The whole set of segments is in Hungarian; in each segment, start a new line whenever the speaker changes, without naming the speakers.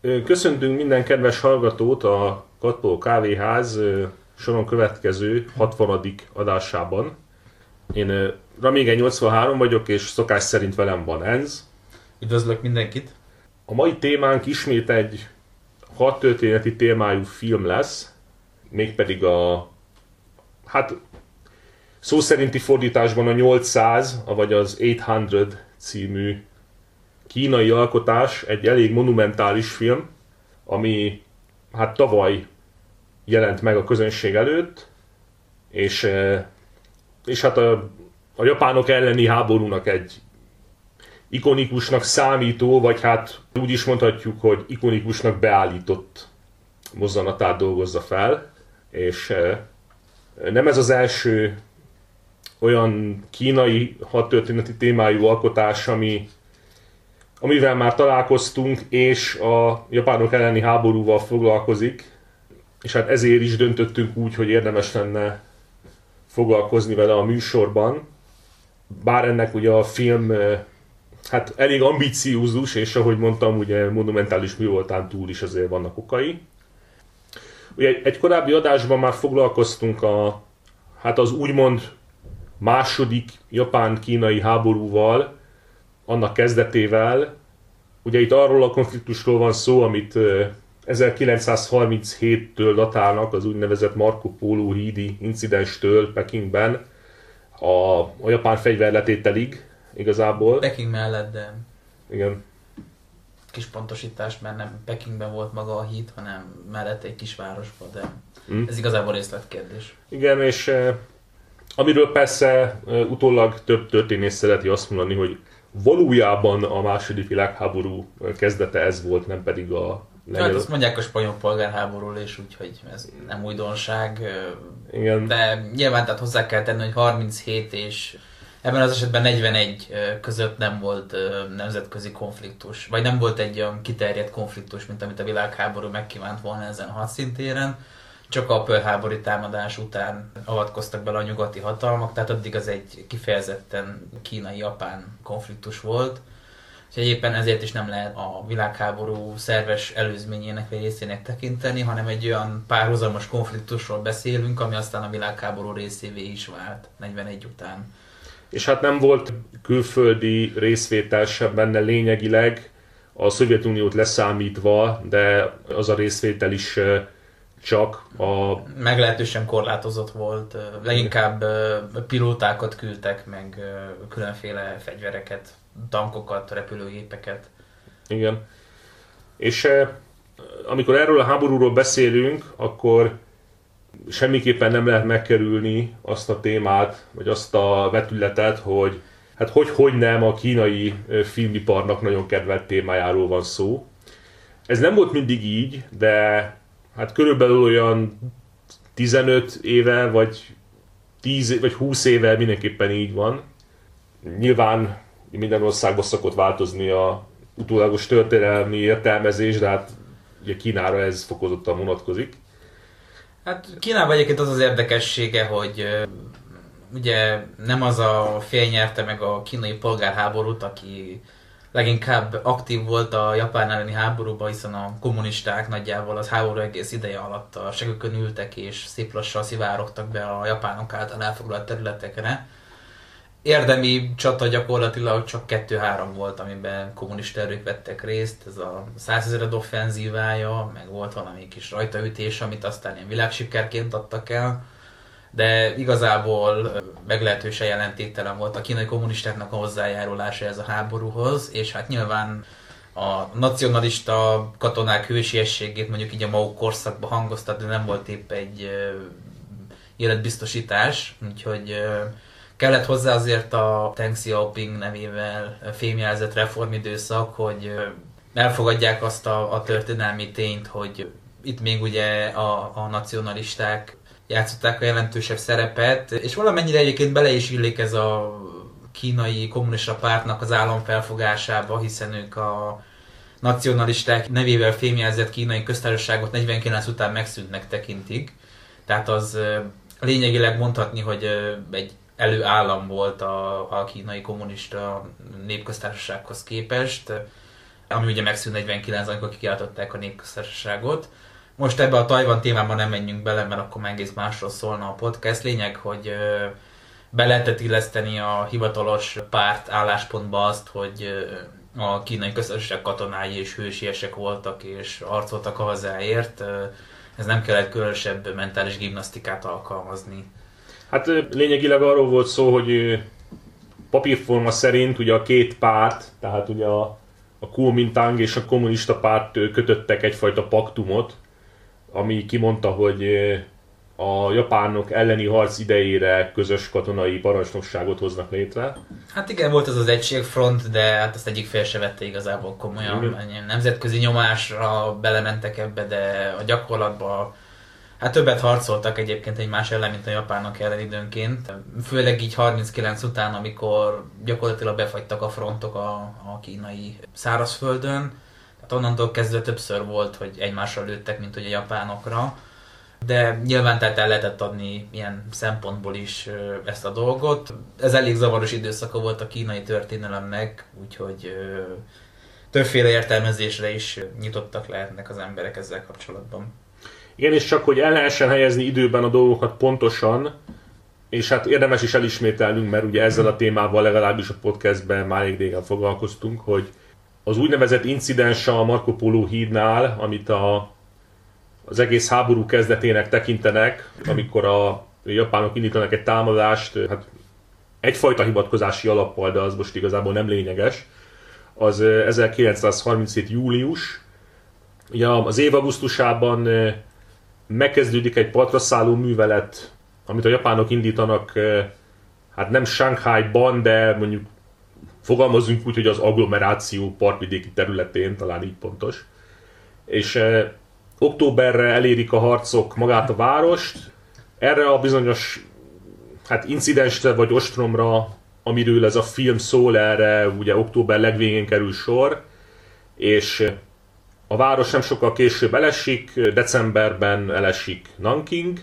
Köszöntünk minden kedves hallgatót a Katpó Kávéház soron következő 60. adásában. Én Ramige 83 vagyok, és szokás szerint velem van Enz.
Üdvözlök mindenkit!
A mai témánk ismét egy hat történeti témájú film lesz, mégpedig a, hát szó szerinti fordításban a 800, vagy az 800 című kínai alkotás, egy elég monumentális film, ami hát tavaly jelent meg a közönség előtt, és, eh, és hát a, a japánok elleni háborúnak egy ikonikusnak számító, vagy hát úgy is mondhatjuk, hogy ikonikusnak beállított mozzanatát dolgozza fel, és eh, nem ez az első olyan kínai hadtörténeti témájú alkotás, ami, amivel már találkoztunk, és a japánok elleni háborúval foglalkozik, és hát ezért is döntöttünk úgy, hogy érdemes lenne foglalkozni vele a műsorban. Bár ennek ugye a film eh, hát elég ambiciózus, és ahogy mondtam, ugye monumentális mű voltán túl is azért vannak okai. Ugye egy korábbi adásban már foglalkoztunk a, hát az úgymond második japán-kínai háborúval, annak kezdetével. Ugye itt arról a konfliktusról van szó, amit 1937-től datálnak az úgynevezett Marco Polo hídi incidenstől Pekingben a, a japán fegyverletételig igazából.
Peking mellett, de
Igen.
kis pontosítás, mert nem Pekingben volt maga a híd, hanem mellett egy kis városban, de
Mm.
ez igazából részletkérdés.
Igen, és amiről persze utólag több történész szereti azt mondani, hogy valójában a második világháború kezdete ez volt, nem pedig a
Hát
lengyel...
azt mondják a spanyol polgárháborúról is, úgyhogy ez nem újdonság.
Igen.
De nyilván tehát hozzá kell tenni, hogy 37 és ebben az esetben 41 ö, között nem volt nemzetközi konfliktus, vagy nem volt egy olyan kiterjedt konfliktus, mint amit a világháború megkívánt volna ezen a hadszintéren. Csak a Pearl háborúi támadás után avatkoztak bele a nyugati hatalmak, tehát addig az egy kifejezetten kínai-japán konfliktus volt. Úgyhogy éppen ezért is nem lehet a világháború szerves előzményének vagy részének tekinteni, hanem egy olyan párhuzamos konfliktusról beszélünk, ami aztán a világháború részévé is vált 41 után.
És hát nem volt külföldi részvétel sem benne lényegileg, a Szovjetuniót leszámítva, de az a részvétel is eh, csak a
Meglehetősen korlátozott volt, leginkább pilótákat küldtek, meg különféle fegyvereket, tankokat, repülőgépeket.
Igen. És amikor erről a háborúról beszélünk, akkor semmiképpen nem lehet megkerülni azt a témát, vagy azt a vetületet, hogy hát hogy, hogy nem a kínai filmiparnak nagyon kedvelt témájáról van szó. Ez nem volt mindig így, de hát körülbelül olyan 15 éve, vagy 10 vagy 20 éve mindenképpen így van. Nyilván minden országban szokott változni a utólagos történelmi értelmezés, de hát ugye Kínára ez fokozottan vonatkozik.
Hát Kínában egyébként az az érdekessége, hogy ugye nem az a fél nyerte meg a kínai polgárháborút, aki leginkább aktív volt a japán elleni háborúban, hiszen a kommunisták nagyjából az háború egész ideje alatt a segükön ültek és szép lassan szivárogtak be a japánok által elfoglalt területekre. Érdemi csata gyakorlatilag csak 2-3 volt, amiben kommunista erők vettek részt, ez a százezered offenzívája, meg volt valami kis rajtaütés, amit aztán ilyen világsikerként adtak el, de igazából meglehetősen jelentéktelen volt a kínai kommunistáknak a hozzájárulása ez a háborúhoz, és hát nyilván a nacionalista katonák hősiességét mondjuk így a Mao korszakban hangoztatni nem volt épp egy életbiztosítás, úgyhogy kellett hozzá azért a Deng Xiaoping nevével fémjelzett reformidőszak, hogy elfogadják azt a, a történelmi tényt, hogy itt még ugye a, a nacionalisták játszották a jelentősebb szerepet, és valamennyire egyébként bele is illik ez a kínai kommunista pártnak az államfelfogásába, hiszen ők a nacionalisták nevével fémjelzett kínai köztársaságot 49 után megszűntnek tekintik. Tehát az lényegileg mondhatni, hogy egy előállam volt a, a kínai kommunista népköztársasághoz képest. ami ugye megszűnt 49 amikor kikiáltották a népköztársaságot. Most ebbe a Tajvan témában nem menjünk bele, mert akkor már egész másról szólna a podcast. Lényeg, hogy be lehetett illeszteni a hivatalos párt álláspontba azt, hogy a kínai közösség katonái és hősiesek voltak és arcoltak a hazáért. Ez nem kellett különösebb mentális gimnasztikát alkalmazni.
Hát lényegileg arról volt szó, hogy papírforma szerint ugye a két párt, tehát ugye a, a Kuomintang és a kommunista párt kötöttek egyfajta paktumot, ami kimondta, hogy a japánok elleni harc idejére közös katonai parancsnokságot hoznak létre.
Hát igen, volt ez az egységfront, de hát azt egyik fél se vette igazából komolyan. Igen. Nemzetközi nyomásra belementek ebbe, de a gyakorlatban Hát többet harcoltak egyébként egymás ellen, mint a japánok ellen időnként. Főleg így 39 után, amikor gyakorlatilag befagytak a frontok a, a kínai szárazföldön. Tehát onnantól kezdve többször volt, hogy egymásra lőttek, mint hogy a japánokra. De nyilván tehát el lehetett adni ilyen szempontból is ezt a dolgot. Ez elég zavaros időszaka volt a kínai történelemnek, úgyhogy többféle értelmezésre is nyitottak lehetnek az emberek ezzel kapcsolatban.
Igen, és csak hogy el lehessen helyezni időben a dolgokat pontosan, és hát érdemes is elismételnünk, mert ugye ezzel a témával legalábbis a podcastben már elég régen foglalkoztunk, hogy az úgynevezett incidens a Marco Polo hídnál, amit a, az egész háború kezdetének tekintenek, amikor a japánok indítanak egy támadást, hát egyfajta hivatkozási alappal, de az most igazából nem lényeges, az 1937. július. Ugye az év augusztusában megkezdődik egy patraszálló művelet, amit a japánok indítanak, hát nem Shanghai-ban, de mondjuk fogalmazunk úgy, hogy az agglomeráció partvidéki területén, talán így pontos. És eh, októberre elérik a harcok magát a várost, erre a bizonyos hát incidensre vagy ostromra, amiről ez a film szól, erre ugye október legvégén kerül sor, és a város nem sokkal később elesik, decemberben elesik Nanking,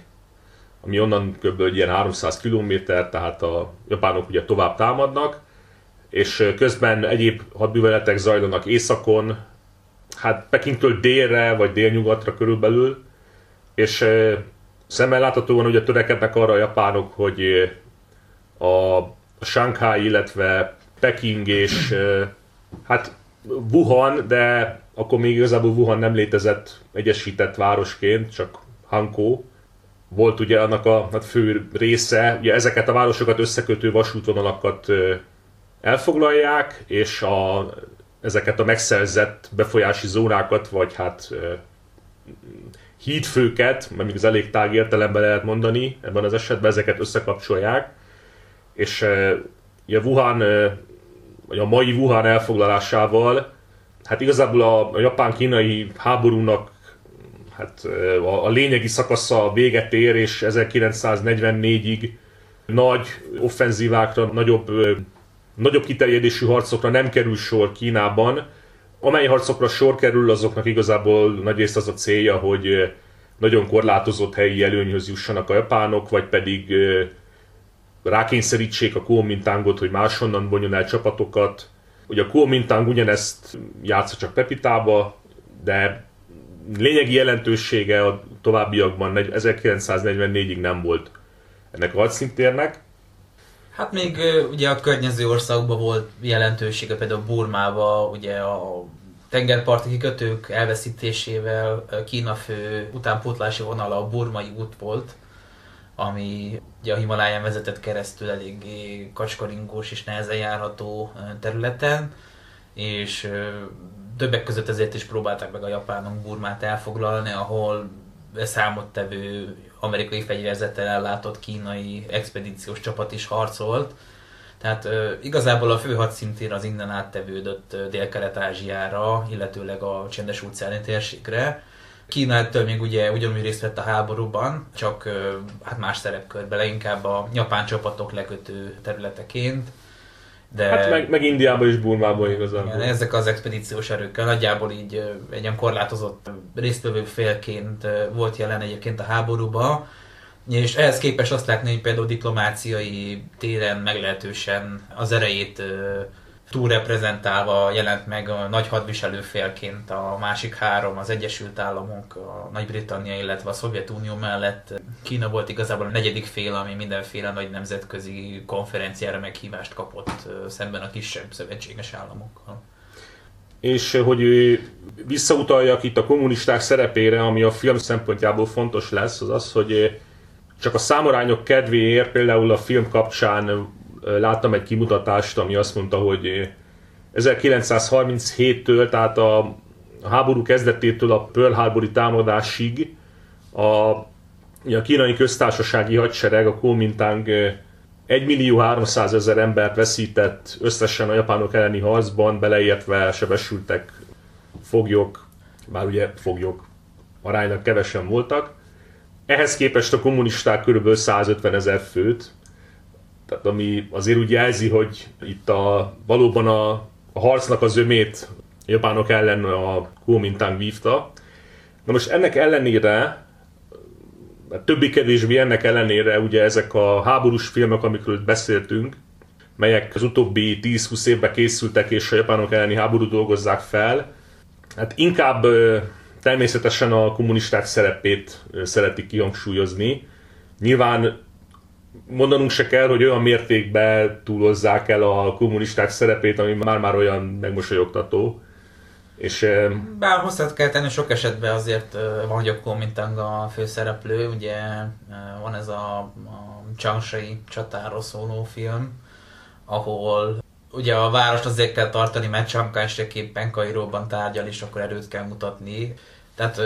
ami onnan kb. ilyen 300 km, tehát a japánok ugye tovább támadnak, és közben egyéb hadműveletek zajlanak északon, hát Pekingtől délre, vagy délnyugatra körülbelül, és szemmel láthatóan ugye törekednek arra a japánok, hogy a Shanghai, illetve Peking és hát Wuhan, de akkor még igazából Wuhan nem létezett egyesített városként, csak Hanko. Volt ugye annak a hát fő része, ugye ezeket a városokat összekötő vasútvonalakat elfoglalják, és a, ezeket a megszerzett befolyási zónákat, vagy hát hídfőket, mert még az elég tág értelemben lehet mondani ebben az esetben, ezeket összekapcsolják, és ugye Wuhan, vagy a mai Wuhan elfoglalásával hát igazából a, a japán-kínai háborúnak hát a, a lényegi szakasza véget ér, és 1944-ig nagy offenzívákra, nagyobb, nagyobb kiterjedésű harcokra nem kerül sor Kínában. Amely harcokra sor kerül, azoknak igazából nagyrészt az a célja, hogy nagyon korlátozott helyi előnyhöz jussanak a japánok, vagy pedig rákényszerítsék a Kuomintangot, hogy máshonnan vonjon el csapatokat, Ugye a Kuomintang ugyanezt játsza csak Pepitába, de lényegi jelentősége a továbbiakban 1944-ig nem volt ennek a hadszintérnek.
Hát még ugye a környező országokban volt jelentősége, például Burmába, ugye a tengerparti kikötők elveszítésével Kína fő utánpótlási vonala a burmai út volt, ami ugye a Himaláján vezetett keresztül eléggé kacskaringós és nehezen járható területen, és többek között ezért is próbálták meg a japánok Burmát elfoglalni, ahol számottevő amerikai fegyverzettel ellátott kínai expedíciós csapat is harcolt. Tehát uh, igazából a fő hadszintér az innen áttevődött Dél-Kelet-Ázsiára, illetőleg a csendes óceáni térségre, Kína ettől még ugye ugyanúgy részt vett a háborúban, csak hát más szerepkörben, leginkább a japán csapatok lekötő területeként.
De, hát meg, meg Indiában és Burmában igazából. Igen,
ezek az expedíciós erőkkel nagyjából így egy olyan korlátozott résztvevő félként volt jelen egyébként a háborúban, és ehhez képest azt látni, hogy például diplomáciai téren meglehetősen az erejét túlreprezentálva jelent meg a nagy hadviselőfélként a másik három, az Egyesült Államok, a Nagy-Britannia, illetve a Szovjetunió mellett. Kína volt igazából a negyedik fél, ami mindenféle nagy nemzetközi konferenciára meghívást kapott szemben a kisebb szövetséges államokkal.
És hogy visszautaljak itt a kommunisták szerepére, ami a film szempontjából fontos lesz, az az, hogy csak a számorányok kedvéért például a film kapcsán láttam egy kimutatást, ami azt mondta, hogy 1937-től, tehát a, háború kezdetétől a Pearl Harbori támadásig a, a kínai köztársasági hadsereg, a Kuomintang 1 millió 300 ezer embert veszített összesen a japánok elleni harcban, beleértve sebesültek foglyok, bár ugye foglyok aránylag kevesen voltak. Ehhez képest a kommunisták kb. 150 ezer főt, tehát ami azért úgy jelzi, hogy itt a, valóban a, a harcnak az ömét japánok ellen a Kuomintang vívta. Na most ennek ellenére, többi-kevésbé ennek ellenére ugye ezek a háborús filmek, amikről beszéltünk, melyek az utóbbi 10-20 évben készültek és a japánok elleni háború dolgozzák fel, hát inkább természetesen a kommunisták szerepét szeretik kihangsúlyozni. Nyilván mondanunk se kell, hogy olyan mértékben túlozzák el a kommunisták szerepét, ami már-már olyan megmosolyogtató. És,
Bár hozzá kell tenni, sok esetben azért van Gyakó Mintang a főszereplő, ugye van ez a, a Changsai csatáról szóló film, ahol ugye a várost azért kell tartani, mert Csankás éppen Kairóban tárgyal, és akkor erőt kell mutatni. Tehát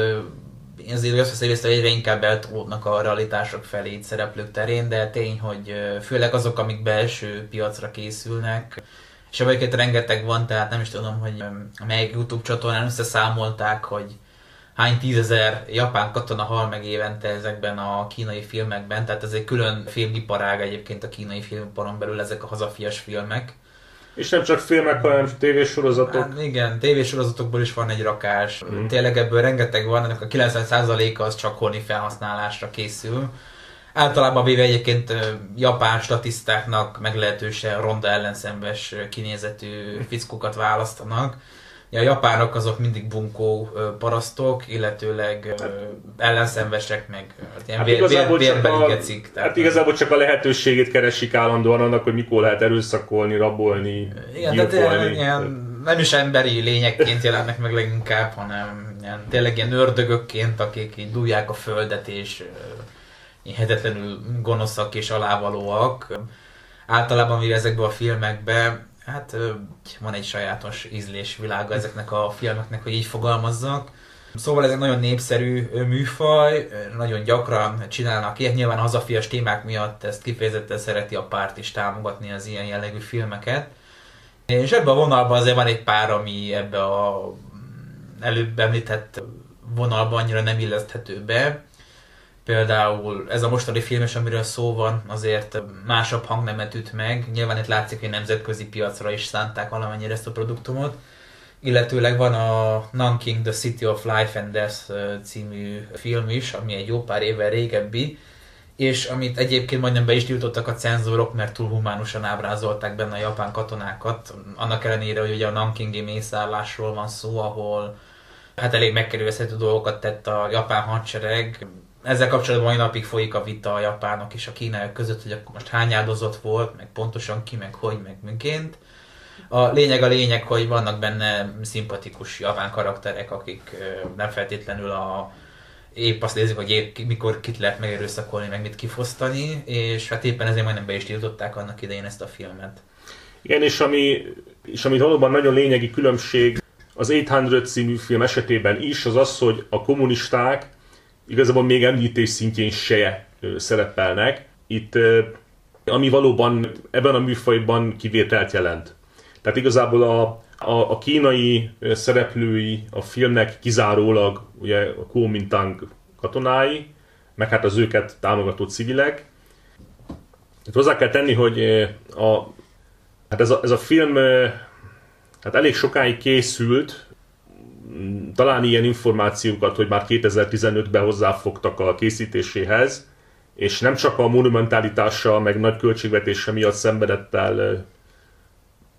én azért azt hiszem, hogy egyre inkább eltolódnak a realitások felé itt szereplők terén, de tény, hogy főleg azok, amik belső piacra készülnek, és amelyeket rengeteg van, tehát nem is tudom, hogy melyik YouTube csatornán összeszámolták, hogy hány tízezer japán katona hal meg évente ezekben a kínai filmekben, tehát ez egy külön filmiparág egyébként a kínai filmiparon belül ezek a hazafias filmek.
És nem csak filmek, hanem tévésorozatok. Hát
igen, tévésorozatokból is van egy rakás. Mm. Tényleg ebből rengeteg van, ennek a 90%-a az csak honi felhasználásra készül. Általában véve egyébként japán statisztáknak meglehetősen ronda ellenszembes kinézetű fickókat választanak a japánok azok mindig bunkó parasztok, illetőleg hát, ellenszenvesek, meg ilyen hát igazából, bér, csak a, gecik,
hát igazából csak a lehetőségét keresik állandóan annak, hogy mikor lehet erőszakolni, rabolni, Igen, gyilkolni.
ilyen, nem is emberi lényekként jelennek meg leginkább, hanem ilyen, tényleg ilyen ördögökként, akik így dúlják a földet, és hihetetlenül gonoszak és alávalóak. Általában mivel ezekben a filmekben hát van egy sajátos ízlésvilága ezeknek a filmeknek, hogy így fogalmazzak. Szóval ez egy nagyon népszerű műfaj, nagyon gyakran csinálnak ilyet, nyilván hazafias témák miatt ezt kifejezetten szereti a párt is támogatni az ilyen jellegű filmeket. És ebben a vonalban azért van egy pár, ami ebbe a előbb említett vonalban annyira nem illeszthető be. Például ez a mostani filmes, amiről szó van, azért másabb hangnemet üt meg. Nyilván itt látszik, hogy nemzetközi piacra is szánták valamennyire ezt a produktumot. Illetőleg van a Nanking The City of Life and Death című film is, ami egy jó pár évvel régebbi, és amit egyébként majdnem be is tiltottak a cenzorok, mert túl humánusan ábrázolták benne a japán katonákat, annak ellenére, hogy ugye a Nankingi mészállásról van szó, ahol hát elég megkerülhető dolgokat tett a japán hadsereg, ezzel kapcsolatban mai napig folyik a vita a japánok és a kínaiak között, hogy akkor most hány áldozat volt, meg pontosan ki, meg hogy, meg miként. A lényeg a lényeg, hogy vannak benne szimpatikus japán karakterek, akik nem feltétlenül a épp azt nézik, hogy épp mikor kit lehet megerőszakolni, meg mit kifosztani, és hát éppen ezért majdnem be is tiltották annak idején ezt a filmet.
Igen, és ami, és ami valóban nagyon lényegi különbség az 800 című film esetében is, az az, hogy a kommunisták igazából még említés szintjén se szerepelnek. Itt, ami valóban ebben a műfajban kivételt jelent. Tehát igazából a, a, a kínai szereplői a filmnek kizárólag ugye a Kuomintang katonái, meg hát az őket támogató civilek. Itt hozzá kell tenni, hogy a, hát ez, a, ez a film hát elég sokáig készült, talán ilyen információkat, hogy már 2015-ben hozzáfogtak a készítéséhez, és nem csak a monumentálitása, meg nagy költségvetése miatt szenvedett el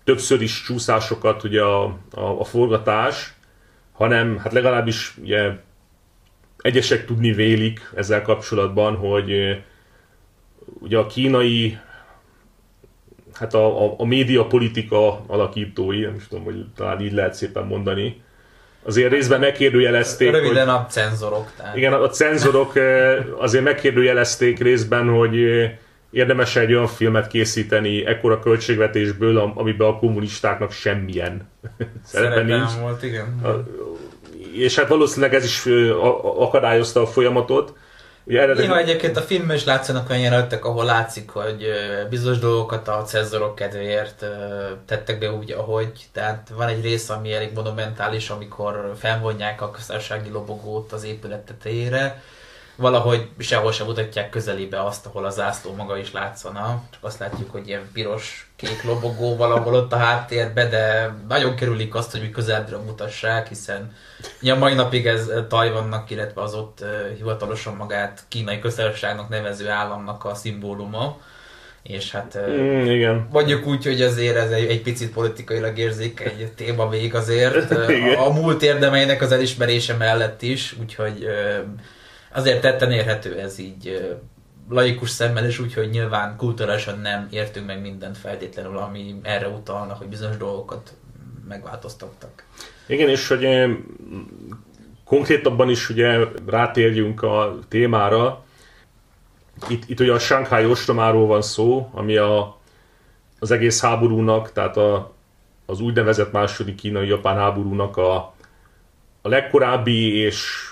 többször is csúszásokat ugye a, a, a forgatás, hanem hát legalábbis ugye egyesek tudni vélik ezzel kapcsolatban, hogy ugye a kínai hát a, a, a médiapolitika alakítói, nem is tudom, hogy talán így lehet szépen mondani, azért részben megkérdőjelezték,
Röviden
hogy,
a cenzorok. Tehát.
Igen, a cenzorok azért megkérdőjelezték részben, hogy érdemes egy olyan filmet készíteni ekkora költségvetésből, amiben a kommunistáknak semmilyen
szerepe nincs. volt, igen.
És hát valószínűleg ez is akadályozta a folyamatot.
Ugye eredeti... Néha egyébként a filmben is látszanak olyan jelenetek, ahol látszik, hogy bizonyos dolgokat a cenzorok kedvéért tettek be úgy, ahogy. Tehát van egy rész, ami elég monumentális, amikor felvonják a köztársasági lobogót az épület tetejére, valahogy sehol sem mutatják közelébe azt, ahol a zászló maga is látszana. Csak azt látjuk, hogy ilyen piros-kék lobogó valahol ott a háttérbe, de nagyon kerülik azt, hogy közelről mutassák, hiszen a mai napig ez Tajvannak, illetve az ott hivatalosan magát kínai köztársaságnak nevező államnak a szimbóluma. És hát
mm, igen.
mondjuk úgy, hogy azért ez egy, egy picit politikailag egy téma még azért. a, a múlt érdemeinek az elismerése mellett is, úgyhogy azért tetten érhető ez így laikus szemmel, és úgyhogy nyilván kulturálisan nem értünk meg mindent feltétlenül, ami erre utalna, hogy bizonyos dolgokat megváltoztattak.
Igen, és hogy konkrétabban is ugye rátérjünk a témára. Itt, itt ugye a Shanghai ostromáról van szó, ami a, az egész háborúnak, tehát a, az úgynevezett második kínai-japán háborúnak a, a legkorábbi és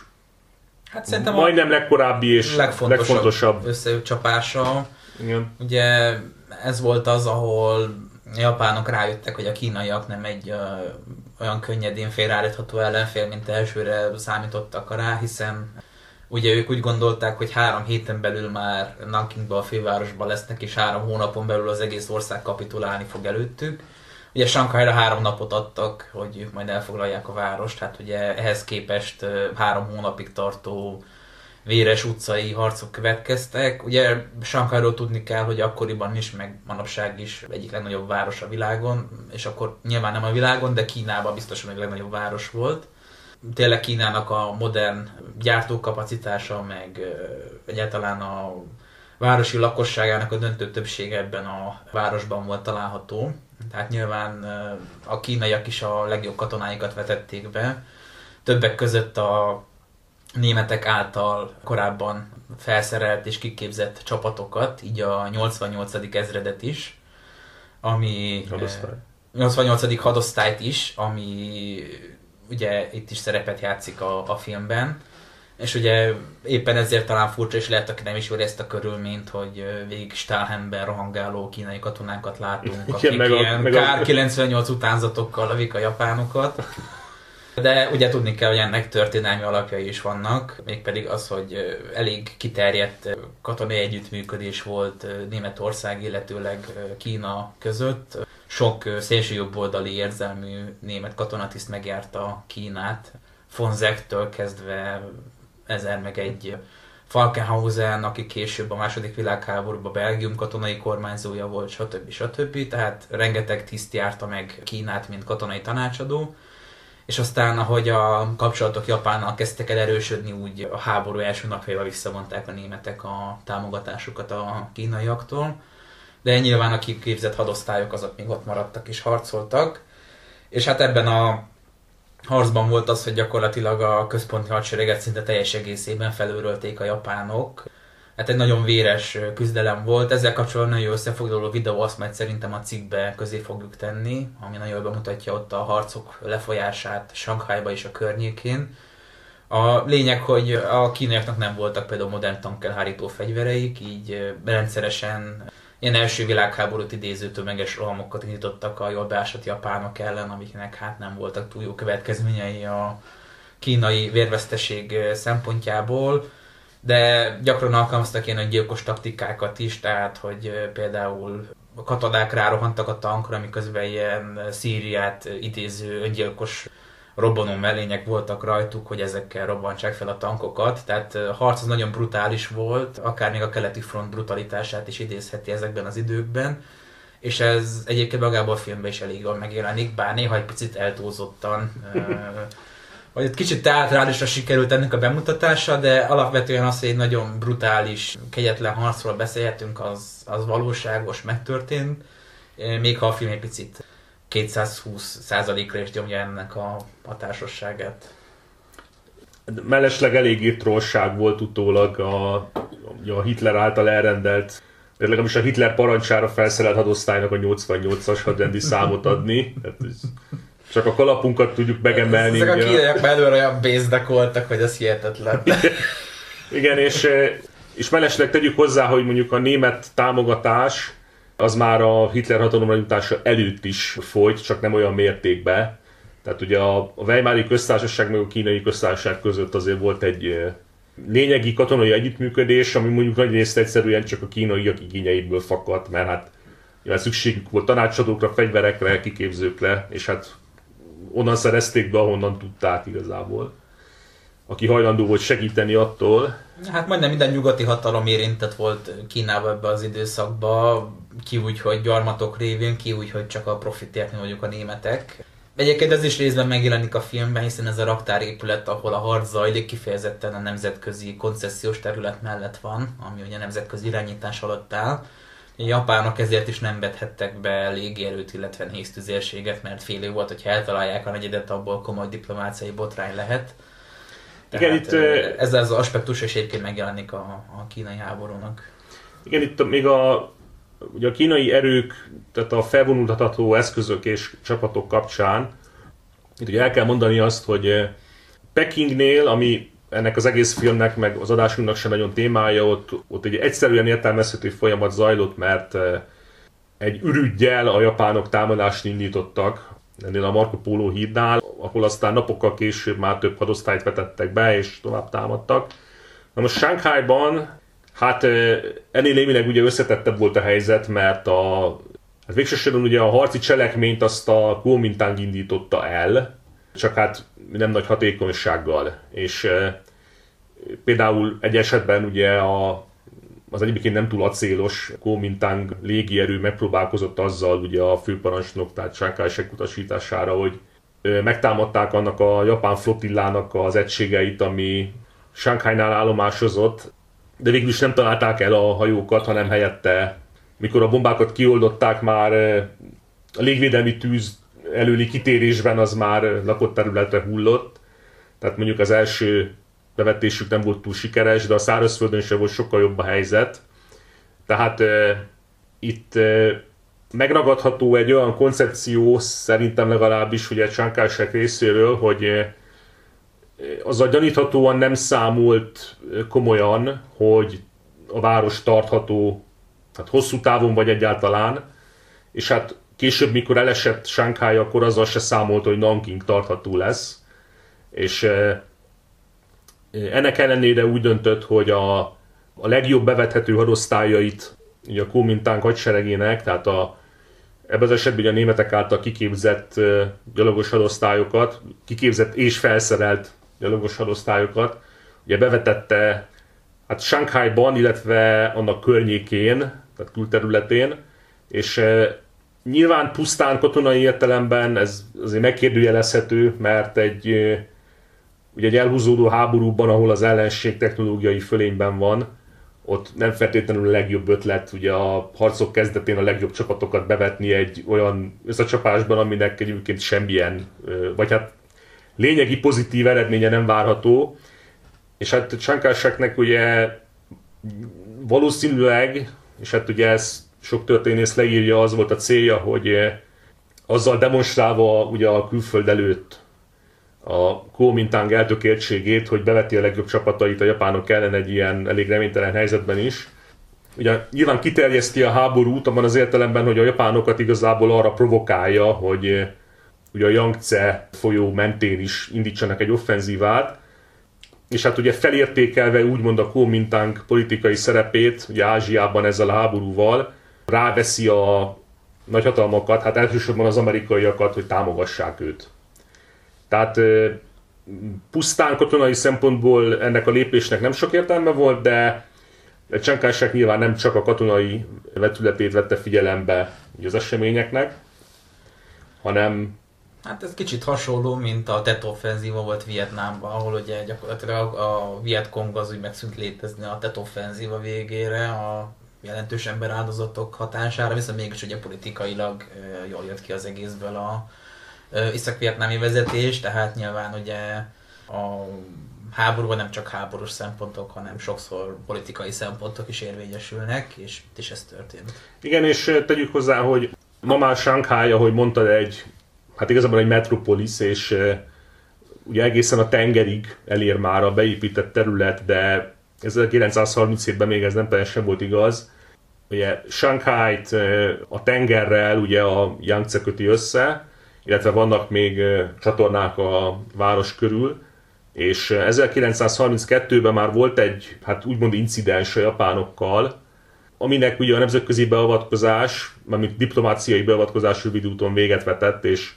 Hát szerintem majdnem legkorábbi és legfontosabb, legfontosabb.
összecsapása. Igen. Ugye ez volt az, ahol a japánok rájöttek, hogy a kínaiak nem egy uh, olyan könnyedén félreállítható ellenfél, mint elsőre számítottak rá, hiszen ugye ők úgy gondolták, hogy három héten belül már Nankingba a fővárosban lesznek, és három hónapon belül az egész ország kapitulálni fog előttük. Ugye Sankhájra három napot adtak, hogy ők majd elfoglalják a várost, hát ugye ehhez képest három hónapig tartó véres utcai harcok következtek. Ugye Sankhájról tudni kell, hogy akkoriban is, meg manapság is egyik legnagyobb város a világon, és akkor nyilván nem a világon, de Kínában biztosan a legnagyobb város volt. Tényleg Kínának a modern gyártókapacitása, meg egyáltalán a városi lakosságának a döntő többsége ebben a városban volt található. Tehát nyilván a kínaiak is a legjobb katonáikat vetették be. Többek között a németek által korábban felszerelt és kiképzett csapatokat, így a 88. ezredet is, ami... Hadosztály. 88. hadosztályt is, ami ugye itt is szerepet játszik a, a filmben. És ugye éppen ezért talán furcsa, és lehet, aki nem is ezt a körülményt, hogy végig Stahlhemben rohangáló kínai katonákat látunk, akik meg a, ilyen meg kár 98 utánzatokkal lövik a japánokat. De ugye tudni kell, hogy ennek történelmi alapjai is vannak, mégpedig az, hogy elég kiterjedt katonai együttműködés volt Németország, illetőleg Kína között. Sok szélsőjobboldali érzelmű német katonatiszt megjárta Kínát, von Zektől kezdve ezer meg egy Falkenhausen, aki később a második világháborúban Belgium katonai kormányzója volt, stb. stb. Tehát rengeteg tiszt járta meg Kínát, mint katonai tanácsadó. És aztán, ahogy a kapcsolatok Japánnal kezdtek el erősödni, úgy a háború első napjaival visszavonták a németek a támogatásukat a kínaiaktól. De nyilván a kiképzett hadosztályok azok még ott maradtak és harcoltak. És hát ebben a harcban volt az, hogy gyakorlatilag a központi hadsereget szinte teljes egészében felőrölték a japánok. Hát egy nagyon véres küzdelem volt. Ezzel kapcsolatban nagyon összefoglaló videó, azt majd szerintem a cikkbe közé fogjuk tenni, ami nagyon bemutatja ott a harcok lefolyását Shanghaiba és a környékén. A lényeg, hogy a kínaiaknak nem voltak például modern tankelhárító fegyvereik, így rendszeresen ilyen első világháborút idéző tömeges rohamokat indítottak a jól beásott japánok ellen, amiknek hát nem voltak túl jó következményei a kínai vérveszteség szempontjából, de gyakran alkalmaztak ilyen gyilkos taktikákat is, tehát hogy például a katonák rárohantak a tankra, miközben ilyen Szíriát idéző öngyilkos robbanó mellények voltak rajtuk, hogy ezekkel robbantsák fel a tankokat. Tehát a harc az nagyon brutális volt, akár még a keleti front brutalitását is idézheti ezekben az időkben. és ez egyébként magában a filmben is elég jól megjelenik, bár néha egy picit eltúlzottan, vagy egy kicsit teátrálisra sikerült ennek a bemutatása, de alapvetően az, hogy egy nagyon brutális, kegyetlen harcról beszélhetünk, az, az valóságos, megtörtént, még ha a film egy picit 220%-ra is nyomja ennek a hatásosságát.
Mellesleg eléggé trollság volt utólag a, a Hitler által elrendelt de legalábbis a Hitler parancsára felszerelt hadosztálynak a 88-as hadrendi számot adni. Hát csak a kalapunkat tudjuk megemelni.
Ezek a kínaiak belőle olyan bézdekoltak, hogy ez hihetetlen.
Igen, és, és mellesleg tegyük hozzá, hogy mondjuk a német támogatás az már a Hitler hatalomra jutása előtt is folyt, csak nem olyan mértékben. Tehát ugye a, Weimári köztársaság meg a kínai köztársaság között azért volt egy lényegi katonai együttműködés, ami mondjuk nagy részt egyszerűen csak a kínaiak igényeiből fakadt, mert hát mivel szükségük volt tanácsadókra, fegyverekre, kiképzőkre, és hát onnan szerezték be, ahonnan tudták igazából. Aki hajlandó volt segíteni attól.
Hát majdnem minden nyugati hatalom érintett volt Kínában ebbe az időszakba, ki úgy, hogy gyarmatok révén, ki úgy, hogy csak a profitért vagyok a németek. Egyébként ez is részben megjelenik a filmben, hiszen ez a raktárépület, ahol a harc zajlik, kifejezetten a nemzetközi koncesziós terület mellett van, ami ugye nemzetközi irányítás alatt áll. A japánok ezért is nem vethettek be légierőt, illetve nehéz tüzérséget, mert félő volt, hogy eltalálják a negyedet, abból komoly diplomáciai botrány lehet. Tehát igen, itt, ez az aspektus is egyébként megjelenik a, a kínai háborúnak.
Igen, itt még a ugye a kínai erők, tehát a felvonultatható eszközök és csapatok kapcsán, itt ugye el kell mondani azt, hogy Pekingnél, ami ennek az egész filmnek, meg az adásunknak sem nagyon témája, ott, ott egy egyszerűen értelmezhető folyamat zajlott, mert egy ürügyjel a japánok támadást indítottak ennél a Marco Polo hídnál, ahol aztán napokkal később már több hadosztályt vetettek be, és tovább támadtak. Na most Shanghai-ban Hát ennél némileg ugye összetettebb volt a helyzet, mert a hát végsősorban ugye a harci cselekményt azt a Kuomintang indította el, csak hát nem nagy hatékonysággal. És például egy esetben ugye a, az egyébként nem túl acélos Kuomintang légierő megpróbálkozott azzal ugye a főparancsnok, tehát Sánkály utasítására, hogy megtámadták annak a japán flottillának az egységeit, ami Shanghai-nál állomásozott, de végül is nem találták el a hajókat, hanem helyette, mikor a bombákat kioldották már a légvédelmi tűz előli kitérésben az már lakott területre hullott. Tehát mondjuk az első bevetésük nem volt túl sikeres, de a szárazföldön sem volt sokkal jobb a helyzet. Tehát e, itt e, megragadható egy olyan koncepció, szerintem legalábbis, hogy egy sánkásság részéről, hogy e, azzal gyaníthatóan nem számolt komolyan, hogy a város tartható hát hosszú távon vagy egyáltalán, és hát később, mikor elesett Shanghai, akkor azzal se számolt, hogy Nanking tartható lesz, és ennek ellenére úgy döntött, hogy a, a legjobb bevethető hadosztályait ugye a Kuomintang hadseregének, tehát a, ebben az esetben a németek által kiképzett gyalogos hadosztályokat, kiképzett és felszerelt gyalogos hadosztályokat, ugye bevetette hát Shanghai-ban, illetve annak környékén, tehát külterületén, és nyilván pusztán katonai értelemben ez azért megkérdőjelezhető, mert egy, ugye egy elhúzódó háborúban, ahol az ellenség technológiai fölényben van, ott nem feltétlenül a legjobb ötlet ugye a harcok kezdetén a legjobb csapatokat bevetni egy olyan összecsapásban, aminek egyébként semmilyen, vagy hát lényegi pozitív eredménye nem várható, és hát Csankárseknek ugye valószínűleg, és hát ugye ez sok történész leírja, az volt a célja, hogy azzal demonstrálva ugye a külföld előtt a Kuomintang eltökéltségét, hogy beveti a legjobb csapatait a japánok ellen egy ilyen elég reménytelen helyzetben is. Ugye nyilván kiterjeszti a háborút abban az értelemben, hogy a japánokat igazából arra provokálja, hogy eh, ugye a Yangtze folyó mentén is indítsanak egy offenzívát, és hát ugye felértékelve úgymond a Kuomintang politikai szerepét, ugye Ázsiában ezzel a háborúval, ráveszi a nagyhatalmakat, hát elsősorban az amerikaiakat, hogy támogassák őt. Tehát pusztán katonai szempontból ennek a lépésnek nem sok értelme volt, de Csankásek nyilván nem csak a katonai vetületét vette figyelembe az eseményeknek, hanem
Hát ez kicsit hasonló, mint a Tet offenzíva volt Vietnámban, ahol ugye gyakorlatilag a Vietkong az úgy megszűnt létezni a Tet offenzíva végére, a jelentős ember áldozatok hatására, viszont mégis ugye politikailag jól jött ki az egészből a iszak-vietnámi vezetés, tehát nyilván ugye a háborúban nem csak háborús szempontok, hanem sokszor politikai szempontok is érvényesülnek, és itt is ez történt.
Igen, és tegyük hozzá, hogy ma már Shanghai, ahogy mondtad, egy, hát igazából egy metropolis, és ugye egészen a tengerig elér már a beépített terület, de 1937-ben még ez nem teljesen volt igaz. Ugye shanghai a tengerrel ugye a Yangtze köti össze, illetve vannak még csatornák a város körül, és 1932-ben már volt egy, hát úgymond incidens a japánokkal, aminek ugye a nemzetközi beavatkozás, mármint diplomáciai beavatkozás rövid úton véget vetett, és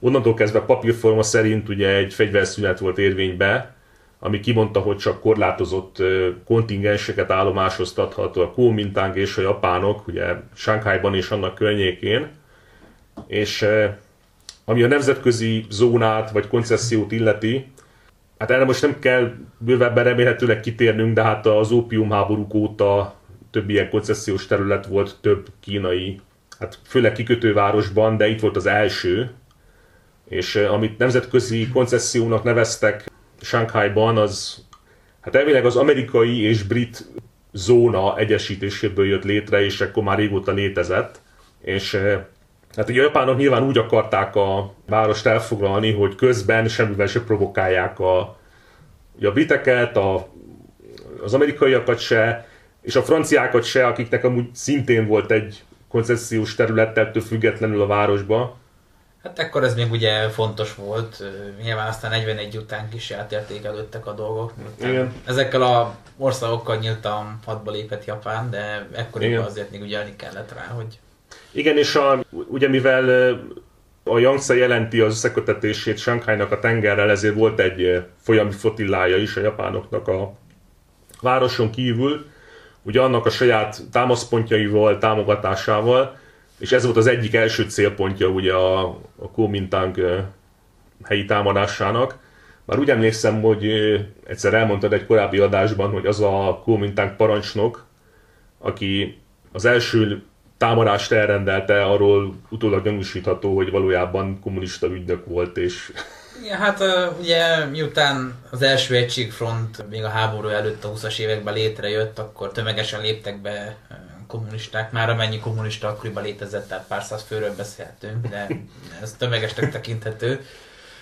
onnantól kezdve papírforma szerint ugye egy fegyverszünet volt érvénybe, ami kimondta, hogy csak korlátozott kontingenseket állomásoztathat a Kuomintang és a japánok, ugye Shanghaiban és annak környékén. És ami a nemzetközi zónát vagy koncesziót illeti, hát erre most nem kell bővebben remélhetőleg kitérnünk, de hát az ópium háborúk óta több ilyen koncesziós terület volt, több kínai, hát főleg kikötővárosban, de itt volt az első, és amit nemzetközi koncessziónak neveztek Shanghai-ban, az hát elvileg az amerikai és brit zóna egyesítéséből jött létre, és akkor már régóta létezett, és Hát ugye a japánok nyilván úgy akarták a várost elfoglalni, hogy közben semmivel se provokálják a, ugye a briteket, a, az amerikaiakat se, és a franciákat se, akiknek amúgy szintén volt egy koncesziós területtel függetlenül a városba.
Hát ekkor ez még ugye fontos volt, nyilván aztán 41 után kis átértékelődtek a dolgok. Igen. Ezekkel a országokkal nyíltan hadba lépett Japán, de ekkoriban azért még ugye kellett rá, hogy
igen, és a, ugye mivel a Yangtze jelenti az összekötetését Shanghai-nak a tengerrel, ezért volt egy folyami fotillája is a japánoknak a városon kívül, ugye annak a saját támaszpontjaival, támogatásával, és ez volt az egyik első célpontja ugye a, a Kuomintang helyi támadásának. Már úgy emlékszem, hogy egyszer elmondtad egy korábbi adásban, hogy az a Kuomintang parancsnok, aki az első támadást elrendelte, arról utólag gyanúsítható, hogy valójában kommunista ügynök volt, és...
Ja, hát ugye miután az első egységfront még a háború előtt a 20-as években létrejött, akkor tömegesen léptek be kommunisták, már amennyi kommunista akkoriban létezett, tehát pár száz főről beszélhetünk, de ez tömegesnek tekinthető.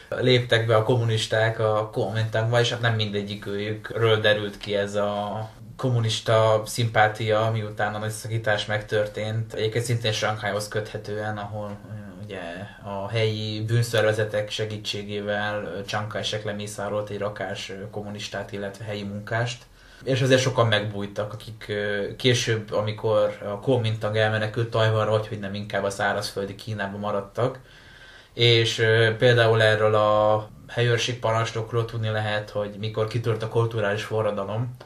Léptek be a kommunisták a kommentákba, és hát nem mindegyik őjükről derült ki ez a kommunista szimpátia, miután a nagy szakítás megtörtént. Egyébként szintén Shanghaihoz köthetően, ahol ugye a helyi bűnszervezetek segítségével Csankajsek lemészárolt egy rakás kommunistát, illetve helyi munkást. És azért sokan megbújtak, akik később, amikor a Kuomintang elmenekült Tajvanra, vagy hogy nem inkább a szárazföldi Kínában maradtak. És például erről a helyőrség parancsnokról tudni lehet, hogy mikor kitört a kulturális forradalom,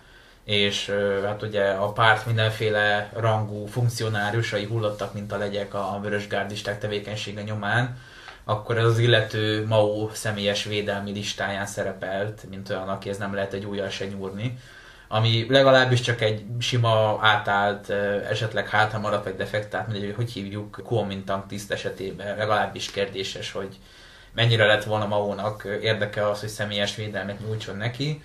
és hát ugye a párt mindenféle rangú funkcionáriusai hullottak, mint a legyek a vörösgárdisták tevékenysége nyomán, akkor ez az illető Mao személyes védelmi listáján szerepelt, mint olyan, aki ez nem lehet egy újjal se nyúrni ami legalábbis csak egy sima átállt, esetleg hátra maradt vagy defektált, mindegy, hogy hívjuk Kuomintang tiszt esetében, legalábbis kérdéses, hogy mennyire lett volna Mao-nak érdeke az, hogy személyes védelmet nyújtson neki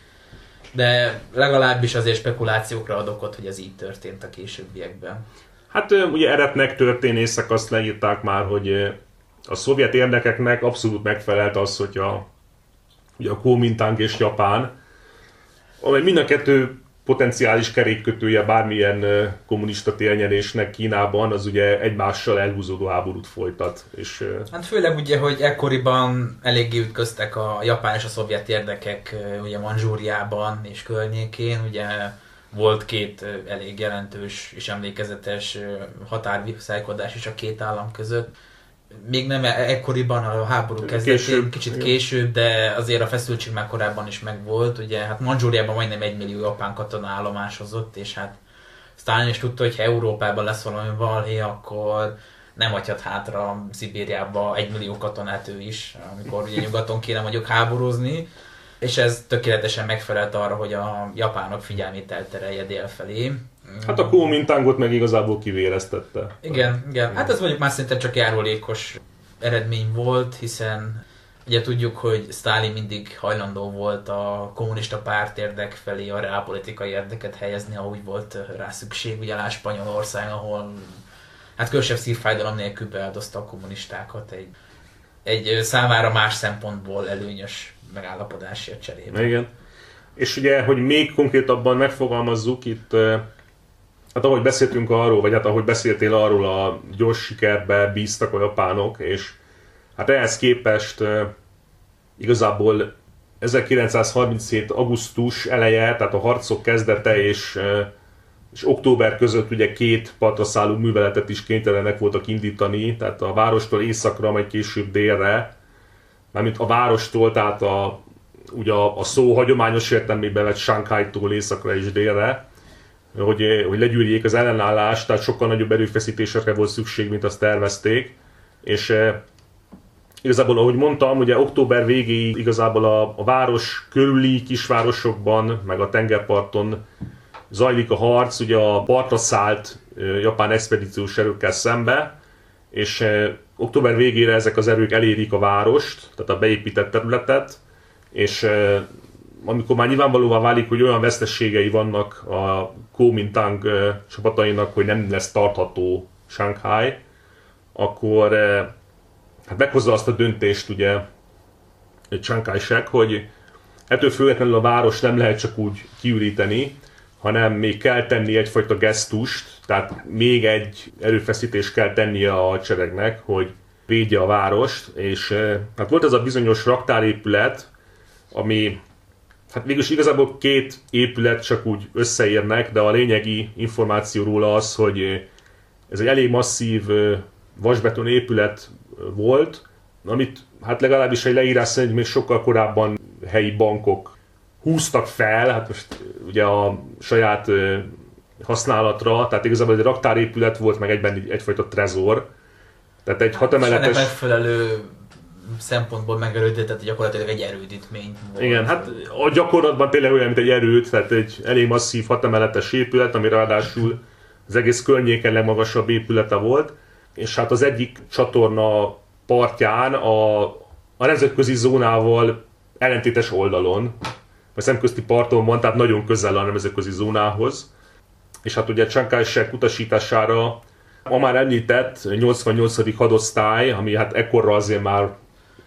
de legalábbis azért spekulációkra ad okot, hogy ez így történt a későbbiekben.
Hát ugye eretnek történészek azt leírták már, hogy a szovjet érdekeknek abszolút megfelelt az, hogy a, ugye a Kuomintang és Japán, amely mind a kettő potenciális kerékkötője bármilyen kommunista térnyerésnek Kínában, az ugye egymással elhúzódó háborút folytat. És,
hát főleg ugye, hogy ekkoriban eléggé ütköztek a japán és a szovjet érdekek ugye Manzsúriában és környékén, ugye volt két elég jelentős és emlékezetes határviszálykodás is a két állam között még nem e- ekkoriban a háború kezdetén, később, kicsit igen. később, de azért a feszültség már korábban is megvolt. Ugye hát Manzsúriában majdnem egy millió japán katona állomásozott, és hát Stalin is tudta, hogy ha Európában lesz valami valhé, akkor nem hagyhat hátra Szibériába egy millió katonát ő is, amikor ugye nyugaton kéne mondjuk háborúzni, és ez tökéletesen megfelelt arra, hogy a japánok figyelmét elterelje délfelé.
Hát a Kuomintángot meg igazából kivéreztette.
Igen, igen. Hát ez mondjuk már szerintem csak járulékos eredmény volt, hiszen ugye tudjuk, hogy Stalin mindig hajlandó volt a kommunista párt érdek felé a reálpolitikai érdeket helyezni, úgy volt rá szükség, ugye lá Spanyolország, ahol hát különösebb szívfájdalom nélkül beáldozta a kommunistákat egy, egy számára más szempontból előnyös megállapodásért cserébe.
Igen. És ugye, hogy még konkrétabban megfogalmazzuk itt, hát ahogy beszéltünk arról, vagy hát ahogy beszéltél arról, a gyors sikerbe bíztak a japánok, és hát ehhez képest igazából 1937. augusztus eleje, tehát a harcok kezdete és, és október között ugye két patraszálló műveletet is kénytelenek voltak indítani, tehát a várostól északra, majd később délre, mármint a várostól, tehát a, ugye a, a szó hagyományos értelmében vett Shanghai-tól északra és délre, hogy, hogy legyűrjék az ellenállást, tehát sokkal nagyobb erőfeszítésekre volt szükség, mint azt tervezték, és igazából, ahogy mondtam, ugye október végéig igazából a, a város körüli kisvárosokban, meg a tengerparton zajlik a harc, ugye a partra szállt japán expedíciós erőkkel szembe, és október végére ezek az erők elérik a várost, tehát a beépített területet, és amikor már nyilvánvalóvá válik, hogy olyan vesztességei vannak a Kuomintang csapatainak, hogy nem lesz tartható Shanghai, akkor hát meghozza azt a döntést ugye Chiang hogy ettől függetlenül a város nem lehet csak úgy kiüríteni, hanem még kell tenni egyfajta gesztust, tehát még egy erőfeszítést kell tennie a hadseregnek, hogy védje a várost, és hát volt ez a bizonyos raktárépület, ami hát mégis igazából két épület csak úgy összeérnek, de a lényegi információ róla az, hogy ez egy elég masszív vasbeton épület volt, amit hát legalábbis egy leírás szerint még sokkal korábban helyi bankok húztak fel, hát most ugye a saját használatra, tehát igazából egy raktárépület volt, meg egyben egy, egyfajta trezor. Tehát egy hat emeletes...
megfelelő szempontból megerődített, gyakorlatilag egy erődítmény
volt. Igen, hát a gyakorlatban tényleg olyan, mint egy erőd, tehát egy elég masszív hat emeletes épület, ami ráadásul az egész környéken legmagasabb épülete volt, és hát az egyik csatorna partján a, a nemzetközi zónával ellentétes oldalon, vagy szemközti parton van, tehát nagyon közel a nemzetközi zónához. És hát ugye Csankássek utasítására a már említett 88. hadosztály, ami hát ekkorra azért már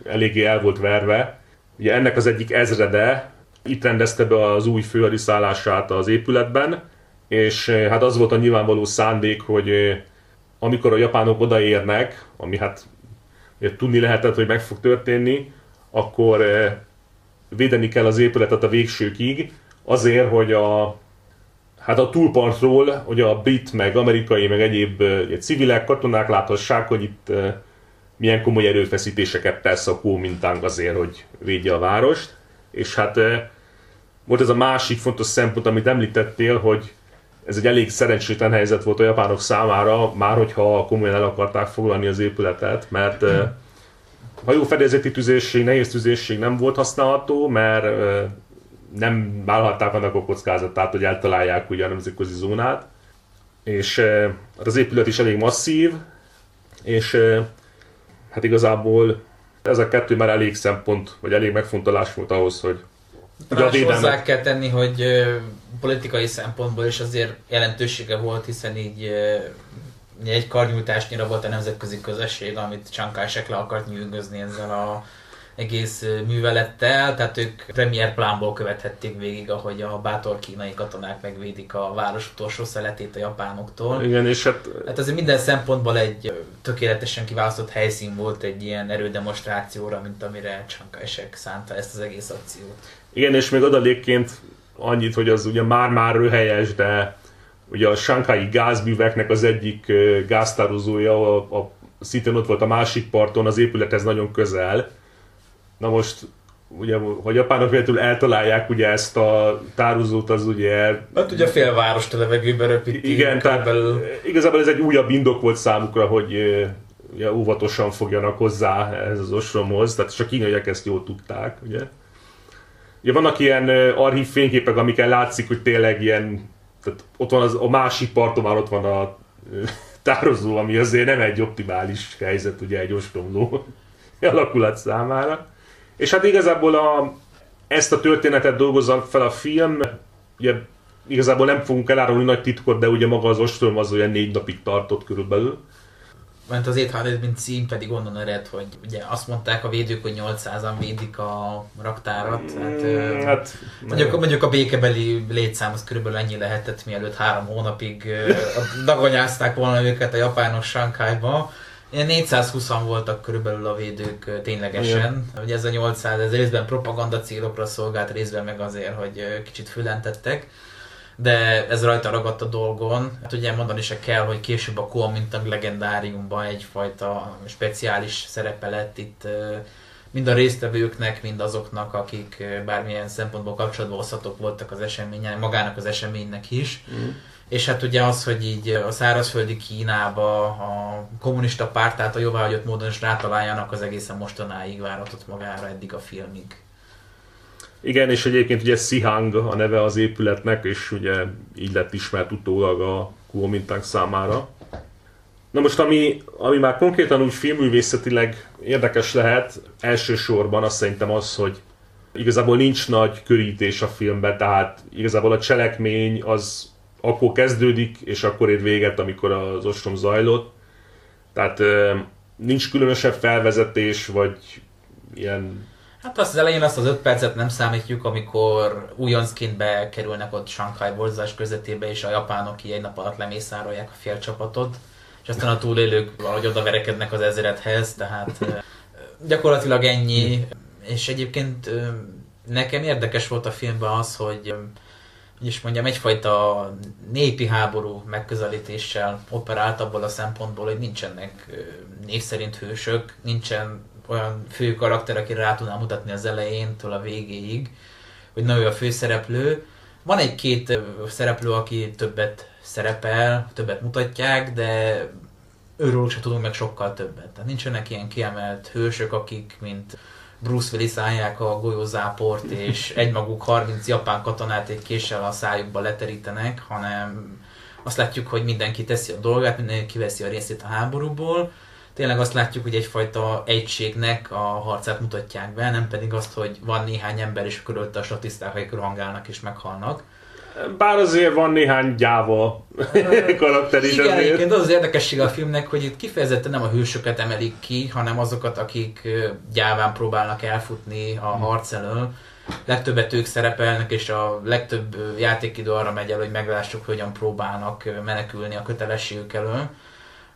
eléggé el volt verve, ugye ennek az egyik ezrede itt rendezte be az új főhadiszállását az épületben, és hát az volt a nyilvánvaló szándék, hogy amikor a japánok odaérnek, ami hát tudni lehetett, hogy meg fog történni, akkor védeni kell az épületet a végsőkig, azért, hogy a, hát a túlpartról, hogy a brit, meg amerikai, meg egyéb civilek, katonák láthassák, hogy itt milyen komoly erőfeszítéseket tesz a Kuomintang azért, hogy védje a várost. És hát volt ez a másik fontos szempont, amit említettél, hogy ez egy elég szerencsétlen helyzet volt a japánok számára, már hogyha komolyan el akarták foglalni az épületet, mert hajó fedélzeti tüzésség, nehéz tüzésség nem volt használható, mert nem vállalták annak a kockázatát, hogy eltalálják ugye a nemzetközi zónát. És hát az épület is elég masszív, és hát igazából ez a kettő már elég szempont, vagy elég megfontolás volt ahhoz, hogy
Ugye a védelmet... hozzá kell tenni, hogy politikai szempontból is azért jelentősége volt, hiszen így egy karnyújtásnyira volt a nemzetközi közösség, amit Csankásek le akart nyűgözni ezzel a egész művelettel, tehát ők premier plánból követhették végig, ahogy a bátor kínai katonák megvédik a város utolsó szeletét a japánoktól.
Igen, és hát...
Hát azért minden szempontból egy tökéletesen kiválasztott helyszín volt egy ilyen erődemonstrációra, mint amire Csankásek szánta ezt az egész akciót.
Igen, és még adalékként annyit, hogy az ugye már-már röhelyes, de ugye a Shanghai gázműveknek az egyik gáztározója, a, a szintén ott volt a másik parton, az épülethez nagyon közel. Na most ugye, hogy japánok véletlenül eltalálják ugye ezt a tározót, az ugye...
Hát ugye félvárost a levegőbe röpíti.
Igen, tehát belül. igazából ez egy újabb indok volt számukra, hogy ugye, óvatosan fogjanak hozzá ez az ostromhoz, tehát csak kínaiak ezt jól tudták, ugye. Ugye vannak ilyen archív fényképek, amiken látszik, hogy tényleg ilyen, tehát ott van az, a másik parton már ott van a tározó, ami azért nem egy optimális helyzet ugye egy ostromló alakulat számára. És hát igazából a, ezt a történetet dolgozza fel a film, ugye igazából nem fogunk elárulni nagy titkot, de ugye maga az ostrom az olyan négy napig tartott körülbelül.
Mert az 800 mint cím pedig onnan ered, hogy ugye azt mondták a védők, hogy 800-an védik a raktárat. Hát, mm, hát mondjuk, mondjuk a békebeli létszám az körülbelül ennyi lehetett, mielőtt három hónapig dagonyázták volna őket a japánok Sankhájba. Ilyen 420-an voltak körülbelül a védők ténylegesen. Igen. Ugye ez a 800, ez részben propaganda célokra szolgált, részben meg azért, hogy kicsit fülentettek de ez rajta ragadt a dolgon. Hát ugye mondani se kell, hogy később a Kuomintang legendáriumban egyfajta speciális szerepe lett itt mind a résztvevőknek, mind azoknak, akik bármilyen szempontból kapcsolatban oszthatók voltak az eseményen, magának az eseménynek is. Mm. És hát ugye az, hogy így a szárazföldi Kínába a kommunista pártát a jóváhagyott módon is rátaláljanak, az egészen mostanáig váratott magára eddig a filmig.
Igen, és egyébként ugye Sihang a neve az épületnek, és ugye így lett ismert utólag a Kuomintang számára. Na most, ami, ami már konkrétan úgy filmművészetileg érdekes lehet, elsősorban azt szerintem az, hogy igazából nincs nagy körítés a filmben, tehát igazából a cselekmény az akkor kezdődik, és akkor ér véget, amikor az ostrom zajlott. Tehát nincs különösebb felvezetés, vagy ilyen
Hát azt az elején azt az öt percet nem számítjuk, amikor újoncként bekerülnek ott Shanghai borzás közöttébe, és a japánok így egy nap alatt lemészárolják a fél csapatot, és aztán a túlélők valahogy oda verekednek az ezeredhez, tehát gyakorlatilag ennyi. És egyébként nekem érdekes volt a filmben az, hogy hogy is mondjam, egyfajta népi háború megközelítéssel operált abból a szempontból, hogy nincsenek név szerint hősök, nincsen olyan fő karakter, akire rá tudnám mutatni az elejéntől a végéig, hogy na ő a főszereplő. Van egy-két szereplő, aki többet szerepel, többet mutatják, de őről se tudunk meg sokkal többet. Tehát nincsenek ilyen kiemelt hősök, akik, mint Bruce Willis állják a golyózáport, és egymaguk 30 japán katonát egy késsel a szájukba leterítenek, hanem azt látjuk, hogy mindenki teszi a dolgát, mindenki veszi a részét a háborúból, tényleg azt látjuk, hogy egyfajta egységnek a harcát mutatják be, nem pedig azt, hogy van néhány ember, és körülte a statiszták, akik rohangálnak és meghalnak.
Bár azért van néhány gyáva karakter is.
Igen, azért. egyébként az az érdekesség a filmnek, hogy itt kifejezetten nem a hősöket emelik ki, hanem azokat, akik gyáván próbálnak elfutni a harc elől. Legtöbbet ők szerepelnek, és a legtöbb játékidő arra megy el, hogy meglássuk, hogyan próbálnak menekülni a kötelességük elől.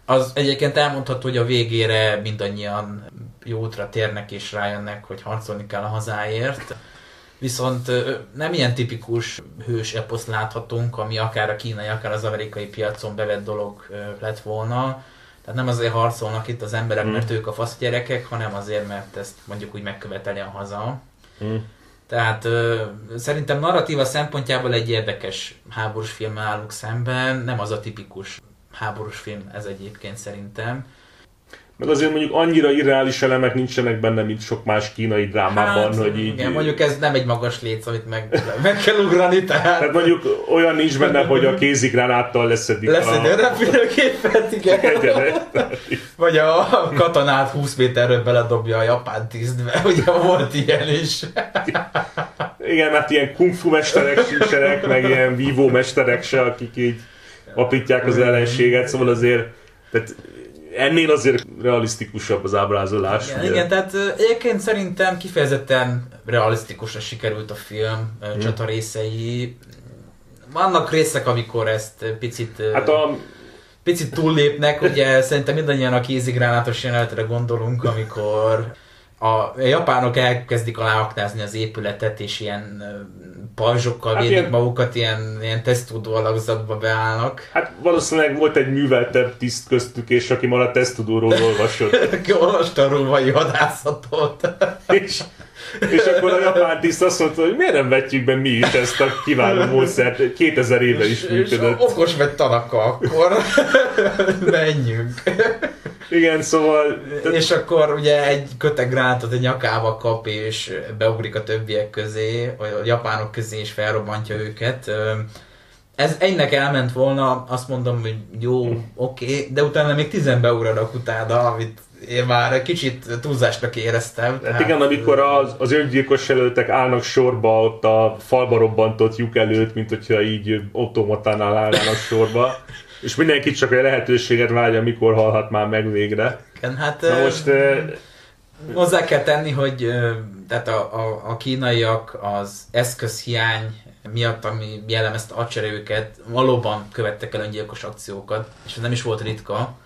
Az egyébként elmondható, hogy a végére mindannyian jó útra térnek és rájönnek, hogy harcolni kell a hazáért. Viszont nem ilyen tipikus hős eposzt láthatunk, ami akár a kínai, akár az amerikai piacon bevett dolog lett volna. Tehát nem azért harcolnak itt az emberek, mm. mert ők a fasz gyerekek, hanem azért, mert ezt mondjuk úgy megköveteli a haza. Mm. Tehát ö, szerintem narratíva szempontjából egy érdekes háborús film állunk szemben, nem az a tipikus háborús film ez egyébként szerintem.
Meg azért mondjuk annyira irreális elemek nincsenek benne, mint sok más kínai drámában, hát, hogy így...
Igen, mondjuk ez nem egy magas léc, amit meg, meg kell ugrani, tehát...
tehát mondjuk olyan nincs benne, hogy a kézigránáttal leszedik
Leszedik a... repülőgépet, igen. Vagy a katonát 20 méterről beledobja a japán tisztbe, ugye volt ilyen is.
Igen, mert ilyen kung fu mesterek sincsenek, meg ilyen vívó mesterek se, akik így apítják az ellenséget, szóval azért tehát ennél azért realisztikusabb az ábrázolás.
Igen, igen tehát egyébként szerintem kifejezetten realisztikusra sikerült a film, hmm. csata részei. Vannak részek, amikor ezt picit... Hát a, picit túllépnek, ugye szerintem mindannyian a kézigránátos jelenetre gondolunk, amikor a japánok elkezdik aláaknázni az épületet, és ilyen pajzsokkal hát védik ilyen... magukat, ilyen, ilyen tesztudó alakzatba beállnak.
Hát valószínűleg volt egy műveltebb tiszt köztük, és aki már a tesztudóról olvasott.
aki olvasta a római hadászatot.
és, És akkor a japán tiszt azt mondta, hogy miért nem vetjük be mi is ezt a kiváló módszert, 2000 éve is működött.
És okos vagy tanaka, akkor menjünk.
Igen, szóval...
És akkor ugye egy kötegránátot a nyakába kap, és beugrik a többiek közé, vagy a japánok közé, és felrobbantja őket. Ez egynek elment volna, azt mondom, hogy jó, oké, okay, de utána még tizen beugranak utána, amit én már kicsit túlzásnak éreztem.
Hát igen, amikor az, az öngyilkos előttek állnak sorba ott a falba robbantott lyuk előtt, mint hogyha így automatánál állnának sorba, és mindenki csak a lehetőséget várja, mikor halhat már meg végre.
Igen, hát Na most, e, hozzá kell tenni, hogy tehát a, a, a kínaiak az eszközhiány miatt, ami jellemezte a őket, valóban követtek el öngyilkos akciókat, és ez nem is volt ritka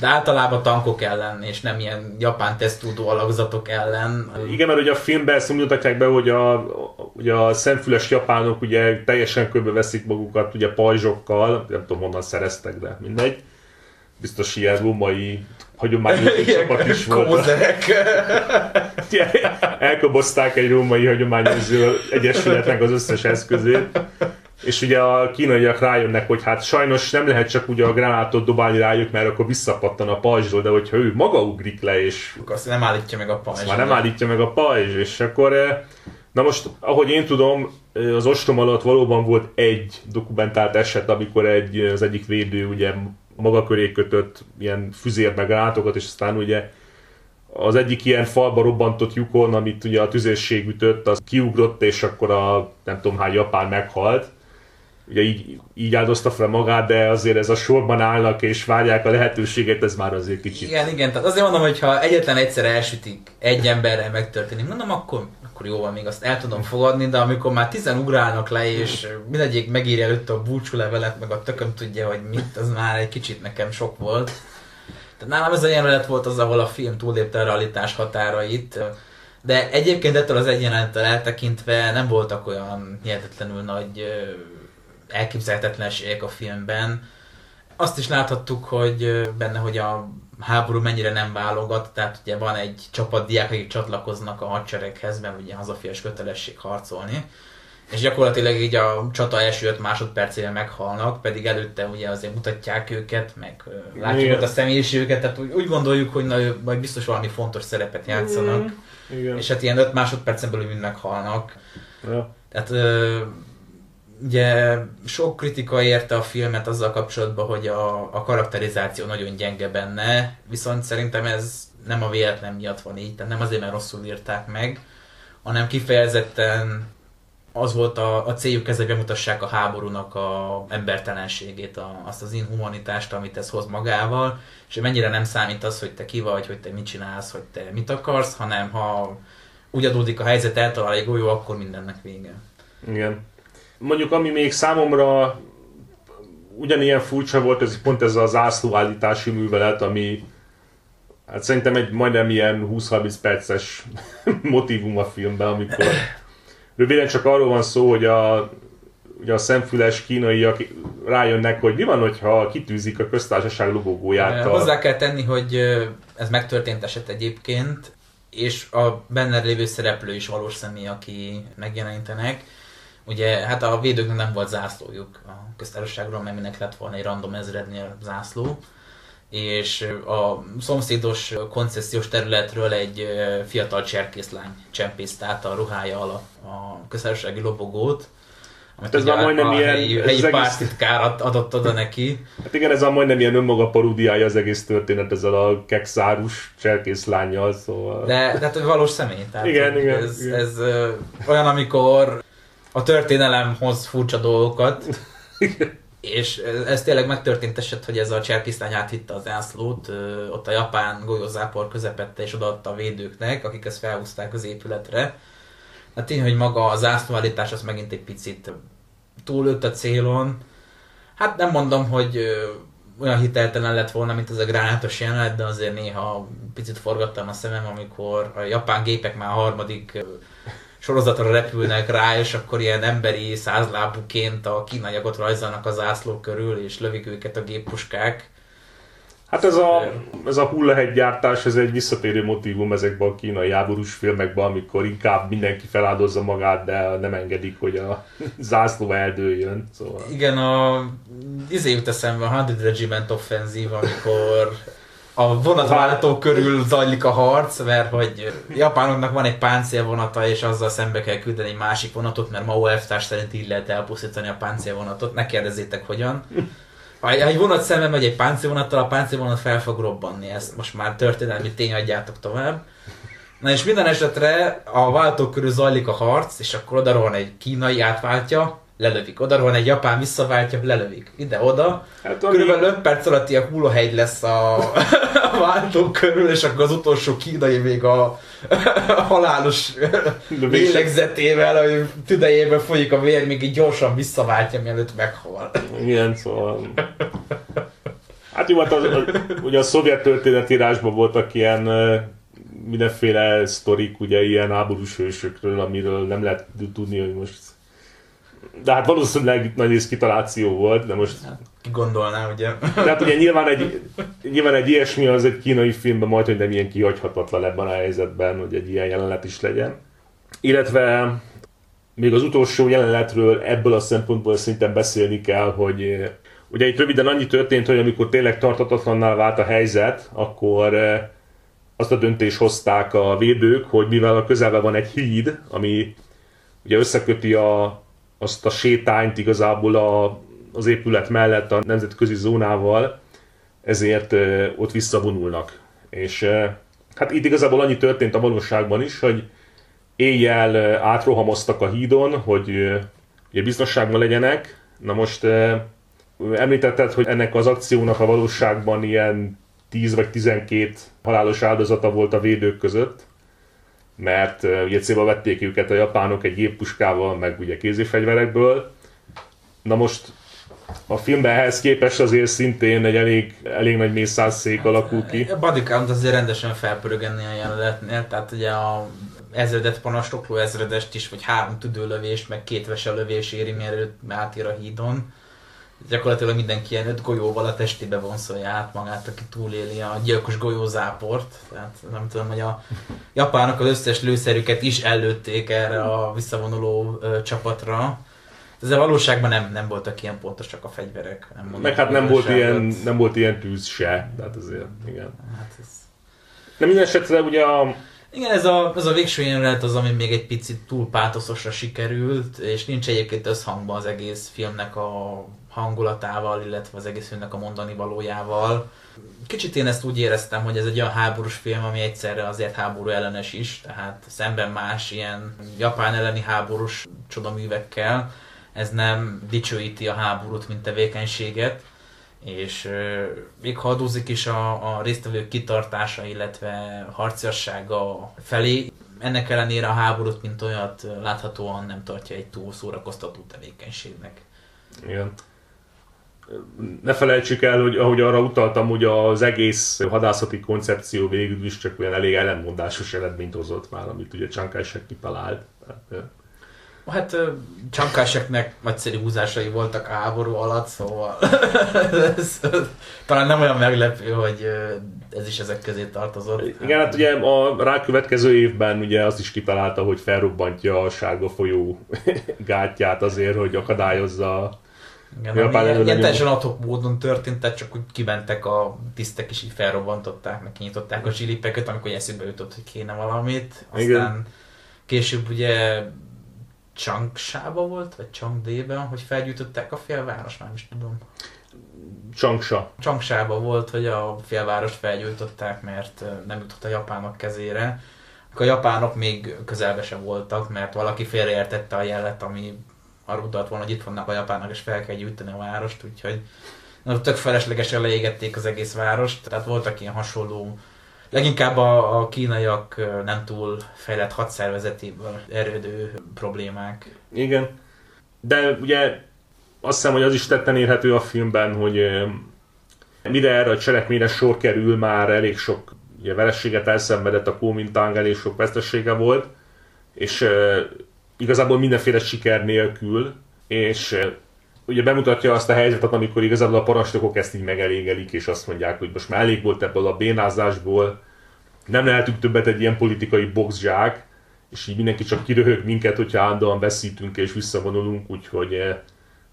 de általában tankok ellen, és nem ilyen japán tesztúdó alakzatok ellen.
Igen, mert ugye a filmben ezt mutatják be, hogy a, ugye a szemfüles japánok ugye teljesen köbbe veszik magukat ugye pajzsokkal, nem tudom honnan szereztek, de mindegy. Biztos ilyen római hagyományos csapat is volt. Elkobozták egy római hagyományos egyesületnek az összes eszközét és ugye a kínaiak rájönnek, hogy hát sajnos nem lehet csak ugye a gránátot dobálni rájuk, mert akkor visszapattan a pajzsról, de hogyha ő maga ugrik le, és...
Akkor azt nem állítja meg a pajzs.
Már nem állítja meg a pajzs, és akkor... Eh, na most, ahogy én tudom, eh, az ostrom alatt valóban volt egy dokumentált eset, amikor egy, az egyik védő ugye maga köré kötött ilyen füzérbe gránátokat, és aztán ugye az egyik ilyen falba robbantott lyukon, amit ugye a tüzérség ütött, az kiugrott, és akkor a nem tudom hány japán meghalt ugye így, így áldozta fel magát, de azért ez a sorban állnak és várják a lehetőséget, ez már azért kicsit.
Igen, igen, tehát azért mondom, hogy ha egyetlen egyszer elsütik, egy emberrel megtörténik, mondom, akkor, akkor jó van, még azt el tudom fogadni, de amikor már tizen ugrálnak le, és mindegyik megírja előtte a búcsú levelet, meg a tököm tudja, hogy mit, az már egy kicsit nekem sok volt. Tehát nálam ez a jelenet volt az, ahol a film túlépte a realitás határait, de egyébként ettől az egy eltekintve nem voltak olyan hihetetlenül nagy elképzelhetetlenségek a filmben. Azt is láthattuk, hogy benne, hogy a háború mennyire nem válogat, tehát ugye van egy csapat diák, akik csatlakoznak a hadsereghez, mert ugye hazafias kötelesség harcolni, és gyakorlatilag így a csata első öt másodpercére meghalnak, pedig előtte ugye azért mutatják őket, meg látjuk Igen. ott a személyiségüket, tehát úgy, úgy gondoljuk, hogy na, majd biztos valami fontos szerepet játszanak, Igen. és hát ilyen öt másodpercen belül mind meghalnak. Ja. Tehát ugye sok kritika érte a filmet azzal kapcsolatban, hogy a, a karakterizáció nagyon gyenge benne, viszont szerintem ez nem a véletlen miatt van így, tehát nem azért, mert rosszul írták meg, hanem kifejezetten az volt a, a céljuk, ezzel bemutassák a háborúnak a embertelenségét, a, azt az inhumanitást, amit ez hoz magával, és mennyire nem számít az, hogy te ki vagy, hogy te mit csinálsz, hogy te mit akarsz, hanem ha úgy adódik a helyzet, eltalál egy golyó, akkor mindennek vége.
Igen mondjuk ami még számomra ugyanilyen furcsa volt, ez pont ez az zászlóállítási művelet, ami hát szerintem egy majdnem ilyen 20-30 perces motivum a filmben, amikor röviden csak arról van szó, hogy a, ugye a szemfüles kínaiak rájönnek, hogy mi van, hogyha kitűzik a köztársaság lobogóját.
A... Hozzá kell tenni, hogy ez megtörtént eset egyébként, és a benne lévő szereplő is valós személy, aki megjelenítenek Ugye hát a védőknek nem volt zászlójuk a köztársaságról, mert minek lett volna egy random ezrednél zászló és a szomszédos koncesziós területről egy fiatal cserkészlány csempészte át a ruhája alatt a köztársasági lobogót,
amit ez már majdnem ilyen...
Helyi, helyi pártitkár adott oda neki.
Hát igen, ez a majdnem ilyen önmaga paródiája az egész történet ezzel a kexárus cserkészlányjal, szóval...
De, de hát valós személy. Tehát
igen, igen,
ez,
igen.
ez, ez olyan, amikor a történelem hoz furcsa dolgokat. és ez tényleg megtörtént eset, hogy ez a cserkisztány áthitte az ászlót, ott a japán golyózápor közepette és odaadta a védőknek, akik ezt felhúzták az épületre. Hát tény, hogy maga a zászlóállítás az megint egy picit túlőtt a célon. Hát nem mondom, hogy olyan hiteltelen lett volna, mint ez a gránátos jelenet, de azért néha picit forgattam a szemem, amikor a japán gépek már a harmadik sorozatra repülnek rá, és akkor ilyen emberi százlábúként a kínaiakat rajzolnak az ászló körül, és lövik őket a géppuskák.
Hát ez a, ez a hullahegygyártás, ez egy visszatérő motivum ezekben a kínai háborús filmekben, amikor inkább mindenki feláldozza magát, de nem engedik, hogy a zászló eldőjön. Szóval.
Igen, a izé jut eszembe a 100 Regiment Offensive, amikor a vonatváltó körül zajlik a harc, mert hogy japánoknak van egy páncélvonata, és azzal szembe kell küldeni egy másik vonatot, mert Mao elvtárs szerint így lehet elpusztítani a páncélvonatot. Ne kérdezzétek hogyan. Ha egy vonat szembe megy egy páncélvonattal, a páncélvonat fel fog robbanni. Ezt most már történelmi tény adjátok tovább. Na és minden esetre a váltók körül zajlik a harc, és akkor oda egy kínai átváltja, lelövik. Oda van egy japán visszaváltja, lelövik. Ide-oda. Hát. Körülbelül 5 perc alatt ilyen hullahegy lesz a, a váltók körül, és akkor az utolsó kínai még a, a halálos lélegzetével, a tüdejében folyik a vér, még így gyorsan visszaváltja, mielőtt meghal.
Igen, szóval... Hát jó, hát az, az, ugye a szovjet történetírásban voltak ilyen mindenféle sztorik, ugye ilyen háborús hősökről, amiről nem lehet tudni, hogy most de hát valószínűleg nagy kitaláció volt, de most...
Ki gondolná, ugye?
Tehát ugye nyilván egy, nyilván egy ilyesmi az egy kínai filmben majd, hogy nem ilyen kihagyhatatlan ebben a helyzetben, hogy egy ilyen jelenet is legyen. Illetve még az utolsó jelenetről ebből a szempontból szintén beszélni kell, hogy eh, ugye itt röviden annyi történt, hogy amikor tényleg tartatatlanná vált a helyzet, akkor eh, azt a döntést hozták a védők, hogy mivel a közelben van egy híd, ami ugye összeköti a azt a sétányt igazából a, az épület mellett a nemzetközi zónával, ezért ott visszavonulnak. És hát itt igazából annyi történt a valóságban is, hogy éjjel átrohamoztak a hídon, hogy ugye biztonságban legyenek. Na most említetted, hogy ennek az akciónak a valóságban ilyen 10 vagy 12 halálos áldozata volt a védők között mert ugye célba vették őket a japánok egy géppuskával, meg ugye kézifegyverekből. Na most a filmben ehhez képest azért szintén egy elég, elég nagy mészárszék alakul ki.
A body count azért rendesen felpörög ennél a jelenetnél, tehát ugye a ezredet panastokló ezredest is, vagy három tüdőlövést, meg két veselövés éri, mielőtt átír a hídon gyakorlatilag mindenki ilyen öt golyóval a testébe vonszolja át magát, aki túléli a gyilkos golyózáport. Tehát nem tudom, hogy a japánok az összes lőszerüket is előtték erre a visszavonuló ö, csapatra. Ez a valóságban nem, nem voltak ilyen pontosak a fegyverek.
Nem Meg hát nem volt, ilyen, nem volt ilyen tűz se, tehát azért, igen. Hát ez... De minden esetre ugye a,
igen, ez a, ez a végső jelenet az, ami még egy picit túl pátoszosra sikerült, és nincs egyébként összhangban az egész filmnek a hangulatával, illetve az egész filmnek a mondani valójával. Kicsit én ezt úgy éreztem, hogy ez egy olyan háborús film, ami egyszerre azért háború ellenes is, tehát szemben más ilyen japán elleni háborús csodaművekkel, ez nem dicsőíti a háborút, mint tevékenységet, és euh, még ha adózik is a, a résztvevők kitartása, illetve harciassága felé, ennek ellenére a háborút, mint olyat láthatóan nem tartja egy túl szórakoztató tevékenységnek.
Igen ne felejtsük el, hogy ahogy arra utaltam, hogy az egész hadászati koncepció végül is csak olyan elég ellenmondásos eredményt hozott már, amit ugye Csankásek kitalált. Hát,
Hát Csankáseknek nagyszerű húzásai voltak a háború alatt, szóval ez, talán nem olyan meglepő, hogy ez is ezek közé tartozott.
Igen, hát ugye a rákövetkező évben ugye azt is kitalálta, hogy felrobbantja a sárga folyó gátját azért, hogy akadályozza
igen, Japán ami ilyen, teljesen adhok módon történt, tehát csak úgy kimentek a tisztek és így felrobbantották, meg kinyitották a zsilipeket, amikor eszükbe jutott, hogy kéne valamit. Aztán Igen. később ugye Changsha-ba volt, vagy Changde-ben, hogy felgyújtották a félváros, már is tudom.
Changsha.
Changsha-ba volt, hogy a félvárost felgyújtották, mert nem jutott a japánok kezére. Akkor a japánok még közelbe sem voltak, mert valaki félreértette a jelet, ami arra utalt volna, hogy itt vannak a japánok, és fel kell gyűjteni a várost, úgyhogy na, tök feleslegesen leégették az egész várost, tehát voltak ilyen hasonló Leginkább a, a kínaiak nem túl fejlett hadszervezetéből erődő problémák.
Igen. De ugye azt hiszem, hogy az is tetten érhető a filmben, hogy mire erre a cselekményre sor kerül, már elég sok ugye, verességet elszenvedett a Kuomintang, elég sok vesztesége volt, és igazából mindenféle siker nélkül, és ugye bemutatja azt a helyzetet, amikor igazából a parancsnokok ezt így megelégelik, és azt mondják, hogy most már elég volt ebből a bénázásból, nem lehetünk többet egy ilyen politikai boxzsák, és így mindenki csak kiröhög minket, hogyha állandóan veszítünk és visszavonulunk, úgyhogy eh,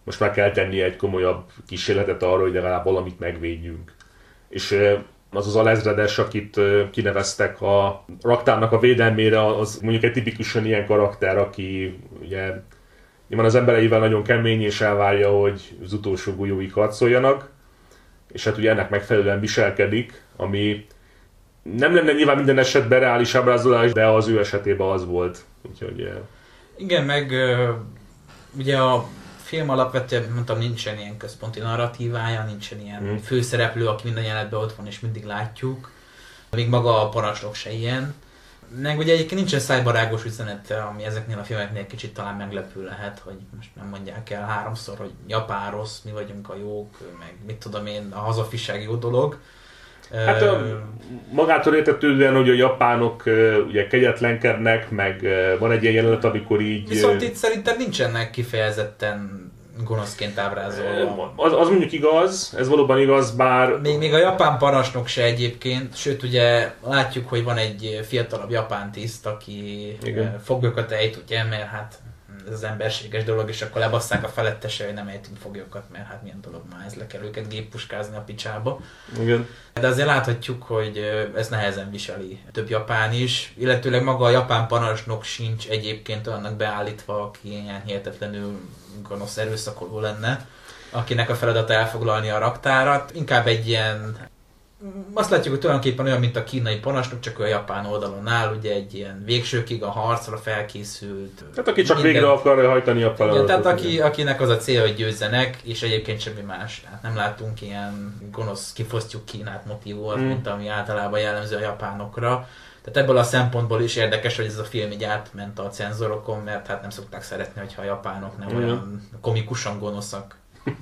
most már kell tenni egy komolyabb kísérletet arra, hogy legalább valamit megvédjünk. És eh, az az alezredes, akit kineveztek a raktárnak a védelmére, az mondjuk egy tipikusan ilyen karakter, aki ugye nyilván az embereivel nagyon kemény, és elvárja, hogy az utolsó golyóig harcoljanak, és hát ugye ennek megfelelően viselkedik, ami nem lenne nyilván minden esetben reális ábrázolás, de az ő esetében az volt. Úgyhogy...
Igen, meg ugye a film alapvetően, mondtam, nincsen ilyen központi narratívája, nincsen ilyen hmm. főszereplő, aki minden jelenetben ott van és mindig látjuk. Még maga a parancsnok se ilyen. Meg ugye egyébként nincsen szájbarágos üzenet, ami ezeknél a filmeknél kicsit talán meglepő lehet, hogy most nem mondják el háromszor, hogy Japán rossz, mi vagyunk a jók, meg mit tudom én, a hazafiság jó dolog.
Hát a, magától értetődően, hogy a japánok ugye kegyetlenkednek, meg van egy ilyen jelenet, amikor így...
Viszont itt szerintem nincsenek kifejezetten gonoszként ábrázolva.
Az, az mondjuk igaz, ez valóban igaz, bár...
Még, még a japán parancsnok se egyébként, sőt ugye látjuk, hogy van egy fiatalabb japán tiszt, aki Igen. foglyokat ejt, ugye, mert hát ez az emberséges dolog, és akkor lebasszák a felettese, hogy nem ejtünk foglyokat, mert hát milyen dolog már ez le kell őket géppuskázni a picsába.
Igen.
De azért láthatjuk, hogy ez nehezen viseli több japán is, illetőleg maga a japán parancsnok sincs egyébként annak beállítva, aki ilyen hihetetlenül gonosz erőszakoló lenne, akinek a feladata elfoglalni a raktárat. Inkább egy ilyen azt látjuk, hogy tulajdonképpen olyan, mint a kínai parancsnok, csak a japán oldalon áll, ugye egy ilyen végsőkig a harcra felkészült.
Tehát aki csak minden... végre akarja hajtani a feladatot.
Tehát aki, akinek az a cél, hogy győzzenek, és egyébként semmi más. Tehát nem látunk ilyen gonosz kifosztjuk Kínát motivót, hmm. mint ami általában jellemző a japánokra. Tehát ebből a szempontból is érdekes, hogy ez a film így átment a cenzorokon, mert hát nem szokták szeretni, hogyha a japánok nem hmm. olyan komikusan gonoszak.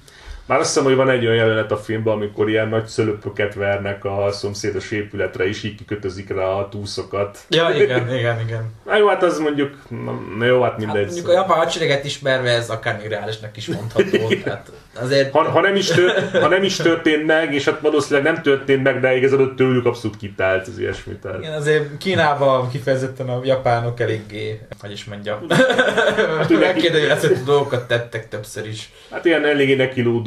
Már azt hiszem, hogy van egy olyan jelenet a filmben, amikor ilyen nagy szölöpöket vernek a szomszédos épületre, és így kikötözik rá a túszokat.
Ja, igen, igen, igen.
Na jó, hát az mondjuk, na jó, hát mindegy. Hát
mondjuk a japán hadsereget ismerve ez akár még reálisnak is mondható. tehát azért...
ha, ha, nem is tört, ha nem is történt meg, és hát valószínűleg nem történt meg, de igazából tőlük abszolút kitált az ilyesmi. Tehát.
Igen, azért Kínában kifejezetten a japánok eléggé, hogy is mondjam, hát, megkérdőjelezhető dolgokat tettek többször is.
Hát ilyen eléggé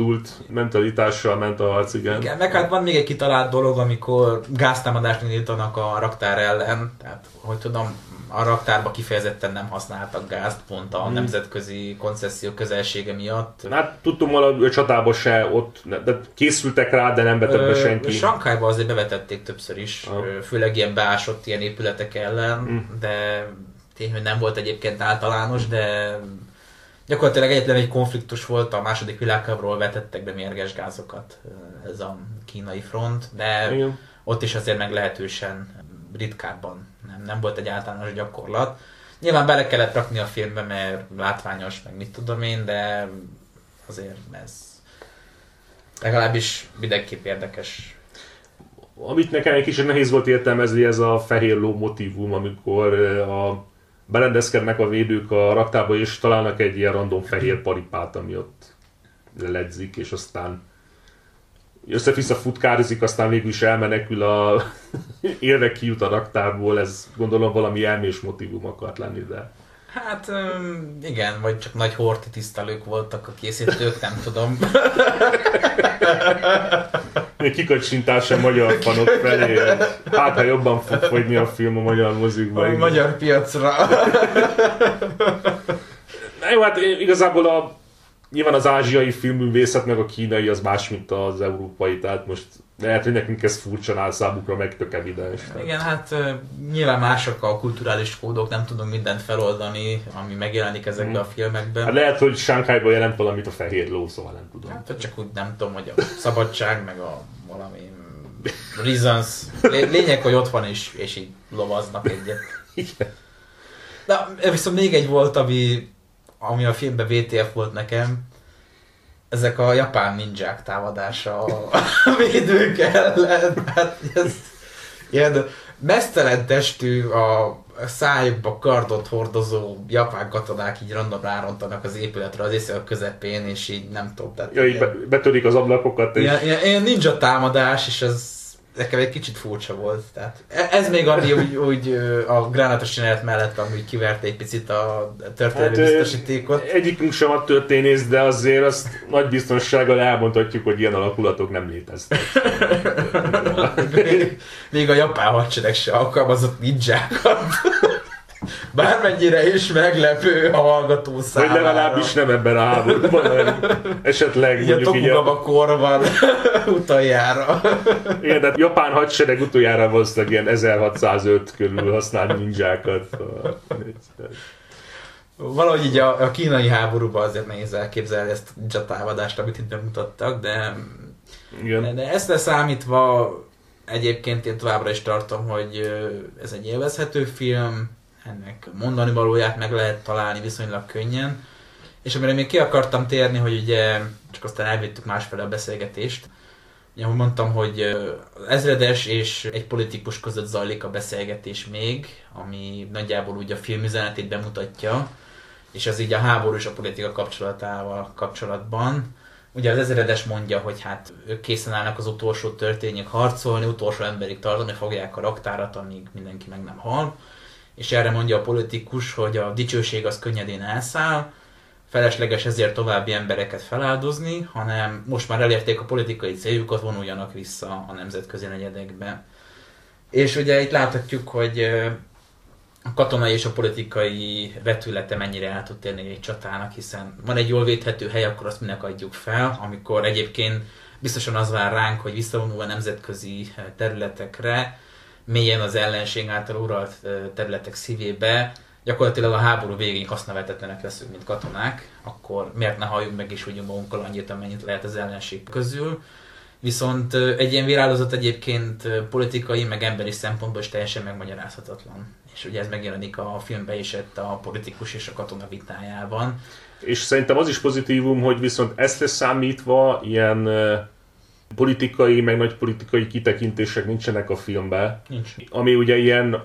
nekilódult mentalitással ment a harc, igen.
igen. meg hát van még egy kitalált dolog, amikor gáztámadást indítanak a raktár ellen, tehát hogy tudom, a raktárba kifejezetten nem használtak gázt, pont a hmm. nemzetközi koncesszió közelsége miatt.
Hát tudtunk volna a csatába se ott, de készültek rá, de nem vetett be senki.
Sankályba azért bevetették többször is, ah. főleg ilyen beásott ilyen épületek ellen, hmm. de tény, hogy nem volt egyébként általános, de gyakorlatilag egyetlen egy konfliktus volt, a második világháborúról vetettek be mérges gázokat ez a kínai front, de Igen. ott is azért meglehetősen ritkábban nem, nem volt egy általános gyakorlat. Nyilván bele kellett rakni a filmbe, mert látványos, meg mit tudom én, de azért ez legalábbis mindenképp érdekes.
Amit nekem egy kicsit nehéz volt értelmezni, ez a fehér ló motivum, amikor a berendezkednek a védők a raktárba, és találnak egy ilyen random fehér paripát, ami ott ledzik, és aztán össze-vissza futkározik, aztán végül is elmenekül a élve kijut a raktárból, ez gondolom valami elmés motivum akart lenni, de...
Hát igen, vagy csak nagy horti tisztelők voltak a készítők, nem tudom.
Kikacsintás a magyar fanok felé, hát ha jobban fog fogyni a film a magyar mozikban.
A magyar piacra.
Na jó, hát igazából a nyilván az ázsiai filmművészet meg a kínai az más, mint az európai, tehát most lehet, hogy nekünk ez furcsa áll számukra, meg tök evidens.
Tehát. Igen, hát nyilván mások a kulturális kódok, nem tudom mindent feloldani, ami megjelenik ezekben hmm. a filmekben.
Hát lehet, hogy Sánkhájban jelent valamit a fehér ló, szóval nem tudom.
Hát csak úgy nem tudom, hogy a szabadság, meg a valami reasons. Lényeg, hogy ott van és, és így lovaznak egyet. Igen. De viszont még egy volt, ami ami a filmben VTF volt nekem, ezek a japán ninják támadása a védők ellen. Hát ez ilyen mesztelen testű a szájukba kardot hordozó japán katonák így random rárontanak az épületre az éjszaka közepén, és így nem tudom. Tehát
Ja, így be, betörik az ablakokat, és
ilyen, ilyen ninja támadás, és ez nekem egy kicsit furcsa volt. Tehát e- ez még annyi úgy, úgy ö, a gránátos csinálat mellett, ami kiverte egy picit a történelmi
Hát,
biztosítékot.
egyikünk sem a történész, de azért azt nagy biztonsággal elmondhatjuk, hogy ilyen alakulatok nem léteztek.
még, még a japán hadsereg se alkalmazott ninjákat. Bármennyire is meglepő a hallgató
Vagy
számára.
legalábbis nem ebben a háborúban, hanem esetleg
Így a
mondjuk így a,
Tokugava korban utoljára.
igen, tehát japán hadsereg utoljára valószínűleg ilyen 1605 körül használt ninjákat.
Valahogy így a, a kínai háborúban azért nehéz elképzelni ezt a támadást, amit itt bemutattak, de,
Igen.
de ezt leszámítva egyébként én továbbra is tartom, hogy ez egy élvezhető film, ennek mondani valóját meg lehet találni viszonylag könnyen. És amire még ki akartam térni, hogy ugye csak aztán elvittük másfele a beszélgetést, Ugye, ahogy mondtam, hogy ezredes és egy politikus között zajlik a beszélgetés még, ami nagyjából úgy a film üzenetét bemutatja, és az így a háború és a politika kapcsolatával kapcsolatban. Ugye az ezredes mondja, hogy hát ők készen állnak az utolsó történjék harcolni, utolsó emberig tartani fogják a raktárat, amíg mindenki meg nem hal. És erre mondja a politikus, hogy a dicsőség az könnyedén elszáll, felesleges ezért további embereket feláldozni, hanem most már elérték a politikai céljukat, vonuljanak vissza a nemzetközi negyedekbe. És ugye itt láthatjuk, hogy a katonai és a politikai vetülete mennyire el tud térni egy csatának, hiszen van egy jól védhető hely, akkor azt minek adjuk fel, amikor egyébként biztosan az vár ránk, hogy visszavonulva nemzetközi eh, területekre, mélyen az ellenség által uralt területek szívébe, gyakorlatilag a háború végén hasznavetetlenek leszünk, mint katonák, akkor miért ne halljunk meg és úgy magunkkal annyit, amennyit lehet az ellenség közül. Viszont egy ilyen virálozat egyébként politikai, meg emberi szempontból is teljesen megmagyarázhatatlan. És ugye ez megjelenik a filmben is a politikus és a katona vitájában.
És szerintem az is pozitívum, hogy viszont ezt leszámítva ilyen politikai, meg nagy politikai kitekintések nincsenek a filmben.
Nincs.
Ami ugye ilyen,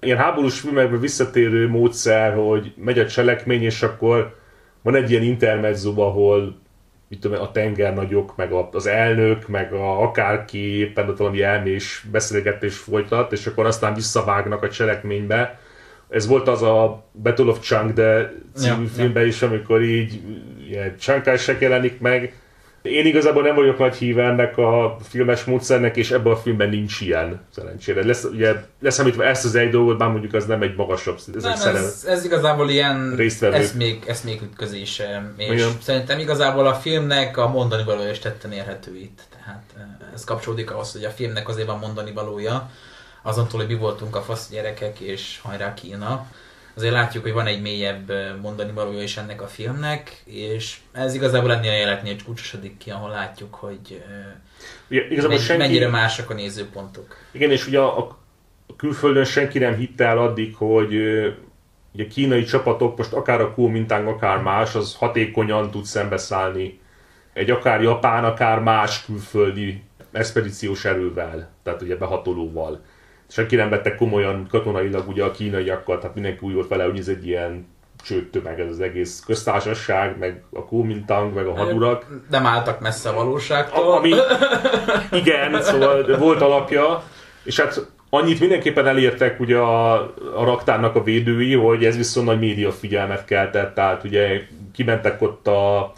ilyen háborús filmekben visszatérő módszer, hogy megy a cselekmény, és akkor van egy ilyen intermezzo, ahol mit tudom, a tengernagyok, meg a, az elnök, meg a, akárki éppen ott valami elmés beszélgetés folytat, és akkor aztán visszavágnak a cselekménybe. Ez volt az a Battle of Changde című
Ja,
filmben is, amikor így ilyen csánkásság jelenik meg. Én igazából nem vagyok nagy híve ennek a filmes módszernek, és ebben a filmben nincs ilyen, szerencsére. Lesz, ugye, leszámítva ezt az egy dolgot, bár mondjuk az nem egy magasabb, ez
Nem,
egy szerelem.
ez, ez igazából ilyen
Résztvevő.
eszmék, eszmék ütközése, és
Igen.
szerintem igazából a filmnek a mondani valója is tetten érhető itt. Tehát eh, ez kapcsolódik ahhoz, hogy a filmnek azért van mondani valója, azon túl, hogy mi voltunk a fasz gyerekek, és hajrá Kína. Azért látjuk, hogy van egy mélyebb mondani valója is ennek a filmnek, és ez igazából ennél a jelenetnél csúcsosodik ki, ahol látjuk, hogy
Ugye, igazából
megy-
senki,
mennyire másak a nézőpontok.
Igen, és ugye a, a külföldön senki nem hitte el addig, hogy ugye kínai csapatok, most akár a Kuomintang, akár más, az hatékonyan tud szembeszállni egy akár japán, akár más külföldi expedíciós erővel, tehát ugye behatolóval. Senki nem vette komolyan katonailag ugye a kínaiakkal, tehát mindenki úgy volt vele, hogy ez egy ilyen csőttömeg ez az egész köztársaság, meg a Kuomintang, meg a hadurak.
Nem álltak messze a valóságtól.
Ami, igen, szóval volt alapja, és hát annyit mindenképpen elértek ugye a, a raktárnak a védői, hogy ez viszont nagy média figyelmet keltett, tehát ugye kimentek ott a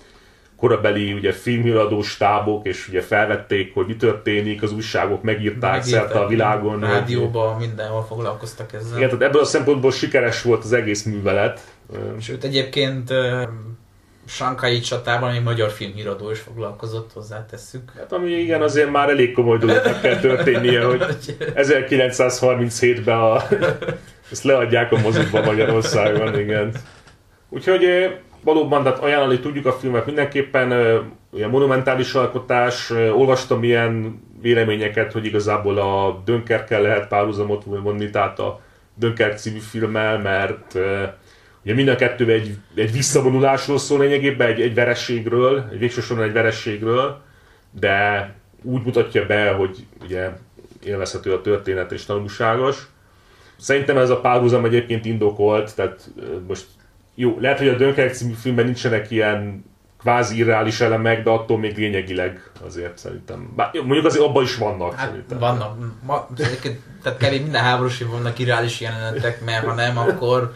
korabeli ugye filmhíradó stábok, és ugye felvették, hogy mi történik, az újságok megírták,
Megírták,
szerte a világon. hogy-
Rádióban, mindenhol foglalkoztak ezzel.
Igen, tehát ebből a szempontból sikeres volt az egész művelet.
Sőt, egyébként Sankai csatában egy magyar filmhíradó is foglalkozott, hozzátesszük.
Hát ami igen, azért már elég komoly dolognak kell történnie, hogy 1937-ben a, ezt leadják a mozikba Magyarországon, igen. Úgyhogy valóban tehát ajánlani tudjuk a filmet mindenképpen, ilyen monumentális alkotás, olvastam ilyen véleményeket, hogy igazából a Dönkerkel lehet párhuzamot vonni, tehát a Dönkerk című filmmel, mert ugye mind a kettő egy, egy visszavonulásról szól lényegében, egy, egy verességről, egy végső egy verességről, de úgy mutatja be, hogy ugye élvezhető a történet és tanulságos. Szerintem ez a párhuzam egyébként indokolt, tehát most jó, lehet, hogy a Dunkirk című filmben nincsenek ilyen kvázi irreális elemek, de attól még lényegileg azért szerintem. Bár, mondjuk azért abban is vannak.
Hát
szerintem.
vannak. Ma, tehát kevés minden háborús vannak irreális jelenetek, mert ha nem, akkor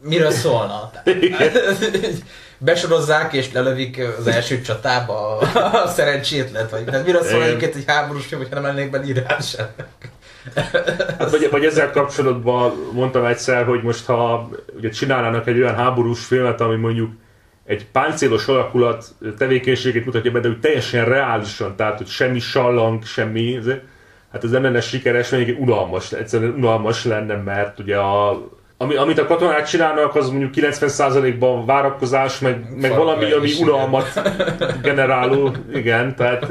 miről szólna? besorozzák és lelövik az első csatába a szerencsétlet, vagy tehát miről szól egyébként egy háborús film, hogyha nem lennék benne írás
Hát vagy, vagy ezzel kapcsolatban mondtam egyszer, hogy most ha ugye csinálnának egy olyan háborús filmet, ami mondjuk egy páncélos alakulat tevékenységét mutatja be, de úgy teljesen reálisan, tehát hogy semmi sallang, semmi, hát ez nem lenne sikeres, mert unalmas, egyszerűen unalmas lenne, mert ugye a ami, amit a katonák csinálnak, az mondjuk 90%-ban várakozás, meg, meg valami, ami unalmat generáló, igen, tehát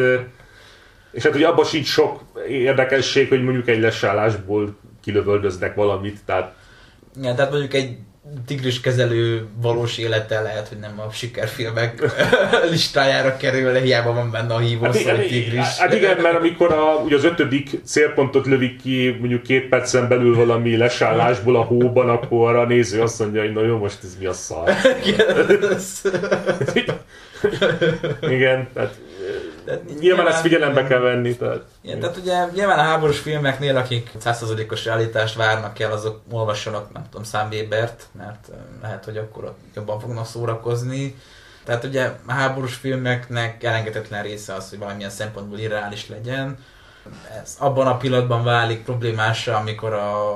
és hát ugye abban sincs sok érdekesség, hogy mondjuk egy lesállásból kilövöldöznek valamit, tehát
Ja, tehát mondjuk egy tigris kezelő valós élete lehet, hogy nem a sikerfilmek listájára kerül, hiába van benne a hívó hát,
igen,
tigris.
Hát igen, mert amikor a, ugye az ötödik célpontot lövik ki mondjuk két percen belül valami lesállásból a hóban, akkor a néző azt mondja, hogy na jó, most ez mi a szar. igen, tehát de nyilván ezt figyelembe kell venni. Tehát.
Igen, tehát ugye nyilván a háborús filmeknél, akik 100%-os realitást várnak el, azok olvassanak, nem tudom, számvébert, mert lehet, hogy akkor jobban fognak szórakozni. Tehát ugye a háborús filmeknek elengedhetetlen része az, hogy valamilyen szempontból irreális legyen. Ez abban a pillanatban válik problémásra, amikor a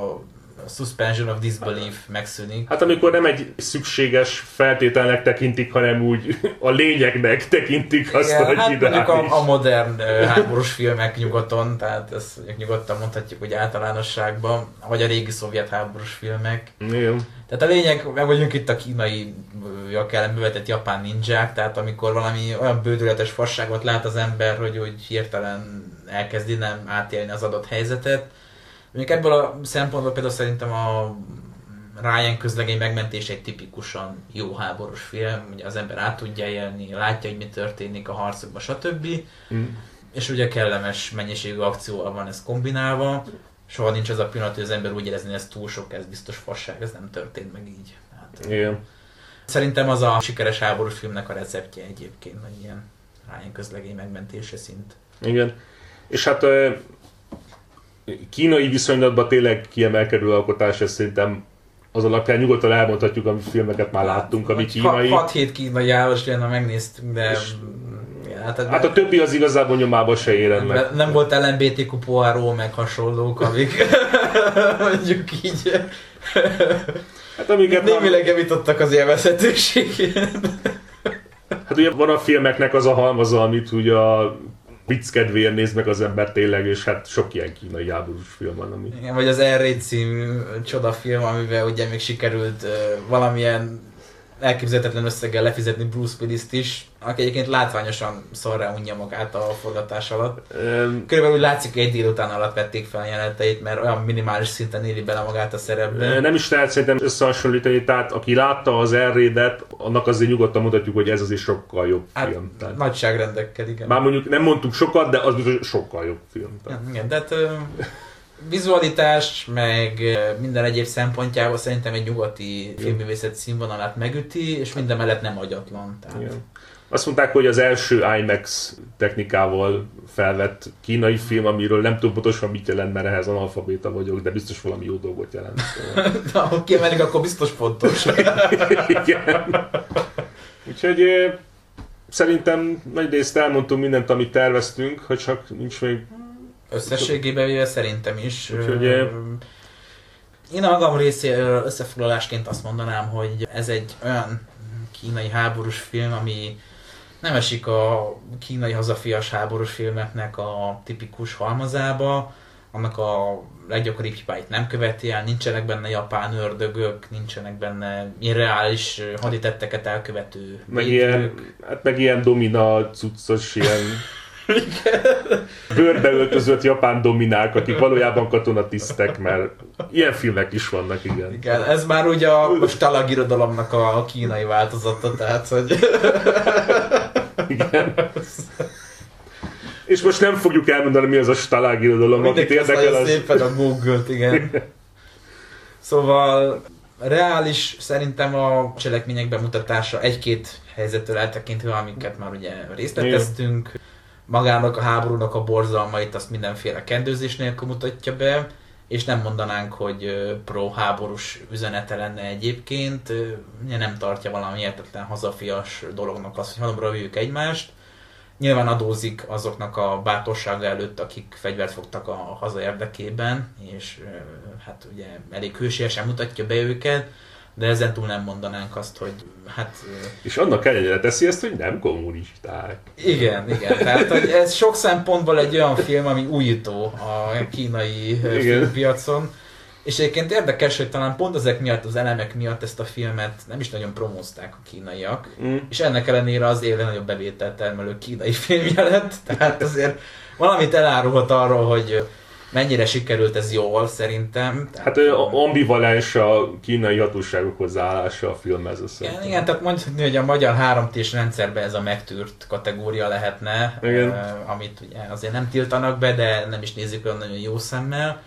suspension of disbelief megszűnik.
Hát amikor nem egy szükséges feltételnek tekintik, hanem úgy a lényegnek tekintik azt, Igen, hogy
hát ide a, a modern háborús filmek nyugaton, tehát ezt nyugodtan mondhatjuk, hogy általánosságban, vagy a régi szovjet háborús filmek.
Igen.
Tehát a lényeg, meg vagyunk itt a kínai ellen művetett japán ninják, tehát amikor valami olyan bődületes fasságot lát az ember, hogy úgy hirtelen elkezdi nem átélni az adott helyzetet, Mondjuk ebből a szempontból például szerintem a Ryan közlegény megmentés egy tipikusan jó háborús film, ugye az ember át tudja élni, látja, hogy mi történik a harcokban, stb. Mm. És ugye kellemes mennyiségű akcióval van ez kombinálva. Soha nincs az a pillanat, hogy az ember úgy érezni, hogy ez túl sok, ez biztos fasság, ez nem történt meg így.
Hát, Igen.
Szerintem az a sikeres háborús filmnek a receptje egyébként, hogy ilyen Ryan közlegény megmentése szint.
Igen. És hát kínai viszonylatban tényleg kiemelkedő alkotás, ez szerintem az alapján nyugodtan elmondhatjuk, amit filmeket már láttunk, ami kínai.
6-7 kínai állás lenne, megnéztünk, de... És,
hát, hát a többi az igazából nyomába se érem meg.
Nem volt LMBTQ poáró, meg hasonlók, amik mondjuk így... Hát amiket Némileg nem... evitottak az élvezhetőségén.
Hát ugye van a filmeknek az a halmaza, amit ugye a vicc kedvéért néz meg az ember tényleg, és hát sok ilyen kínai háborús film van, ami...
Igen, vagy az R című csodafilm, amivel ugye még sikerült uh, valamilyen elképzelhetetlen összeggel lefizetni Bruce willis is, aki egyébként látványosan szarra unja magát a forgatás alatt. Um, Körülbelül úgy látszik, hogy egy délután alatt vették fel a jeleneteit, mert olyan minimális szinten éli bele magát a szerepbe.
Nem is lehet szerintem összehasonlítani, tehát aki látta az Errédet, annak azért nyugodtan mutatjuk, hogy ez azért sokkal jobb hát, film. Tehát...
Nagyságrendekkel, igen.
Már mondjuk nem mondtuk sokat, de az biztos sokkal jobb film.
Tehát. Igen, de hát, vizualitás, meg minden egyéb szempontjából szerintem egy nyugati filmművészet színvonalát megüti, és minden mellett nem agyatlan. Tehát... Igen.
Azt mondták, hogy az első IMAX technikával felvett kínai film, amiről nem tudom pontosan mit jelent, mert ehhez analfabéta vagyok, de biztos valami jó dolgot jelent.
de ha kiemelik, akkor biztos fontos.
Igen. Úgyhogy szerintem nagy részt elmondtunk mindent, amit terveztünk, hogy csak nincs még
Összességében véve szerintem is. Úgyhogy, én a magam részéről összefoglalásként azt mondanám, hogy ez egy olyan kínai háborús film, ami nem esik a kínai hazafias háborús filmeknek a tipikus halmazába, annak a leggyakoribb hibáit nem követi el, nincsenek benne japán ördögök, nincsenek benne irreális haditetteket elkövető
meg ilyen, hát meg ilyen domina cuccos, ilyen Bőrbe öltözött japán dominák, akik valójában katonatisztek, mert ilyen filmek is vannak, igen.
Igen, ez már ugye a, a stalagirodalomnak a, kínai változata, tehát hogy...
Igen. És most nem fogjuk elmondani, mi az a stalágirodalom,
akit érdekel az... szépen a Google-t, igen. Szóval reális szerintem a cselekmények bemutatása egy-két helyzettől eltekintve, amiket már ugye részleteztünk. Magának a háborúnak a borzalmait azt mindenféle kendőzés nélkül mutatja be, és nem mondanánk, hogy pro-háborús üzenete lenne egyébként. Nem tartja valami értetlen hazafias dolognak azt, hogy halomra egymást. Nyilván adózik azoknak a bátorsága előtt, akik fegyvert fogtak a haza érdekében, és hát ugye elég hősiesen mutatja be őket, de ezen túl nem mondanánk azt, hogy hát...
És annak ellenére teszi ezt, hogy nem kommunisták.
Igen, igen. Tehát hogy ez sok szempontból egy olyan film, ami újító a kínai filmpiacon. És egyébként érdekes, hogy talán pont ezek miatt, az elemek miatt ezt a filmet nem is nagyon promózták a kínaiak, mm. és ennek ellenére az éve nagyobb bevételt termelő kínai film lett, tehát azért valamit elárulhat arról, hogy mennyire sikerült ez jól szerintem.
Hát ambivalens a kínai hatóságok hozzáállása a filmhez.
Igen, igen, tehát mondhatni, hogy a magyar 3 t rendszerben ez a megtűrt kategória lehetne, igen. amit ugye azért nem tiltanak be, de nem is nézik olyan nagyon jó szemmel.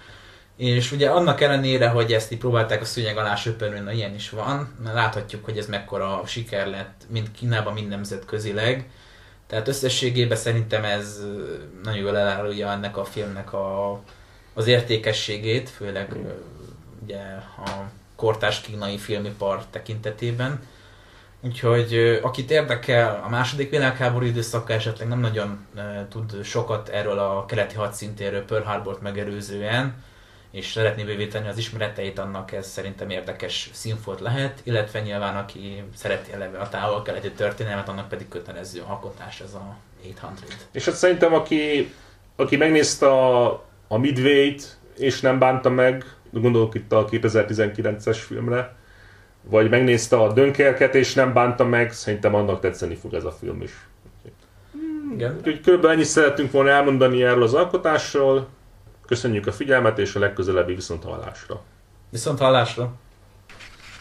És ugye annak ellenére, hogy ezt így próbálták a szőnyeg alá söpörni, na ilyen is van, láthatjuk, hogy ez mekkora siker lett, mind Kínában, mind nemzetközileg. Tehát összességében szerintem ez nagyon jól elárulja ennek a filmnek a, értékességét, főleg ugye a kortás kínai filmipar tekintetében. Úgyhogy akit érdekel a második világháború időszaka esetleg nem nagyon tud sokat erről a keleti hadszintéről Pearl Harbort megerőzően, és szeretné bővíteni az ismereteit, annak ez szerintem érdekes színfolt lehet, illetve nyilván aki szereti eleve a távol-keleti történelmet, annak pedig kötelező alkotás ez a 800.
És hát szerintem aki, aki megnézte a, a Midway-t, és nem bánta meg, gondolok itt a 2019-es filmre, vagy megnézte a Dönkerket, és nem bánta meg, szerintem annak tetszeni fog ez a film is. Igen. Úgyhogy körülbelül ennyit szerettünk volna elmondani erről az alkotásról. Köszönjük a figyelmet, és a legközelebbi viszont hallásra.
Viszont hallásra!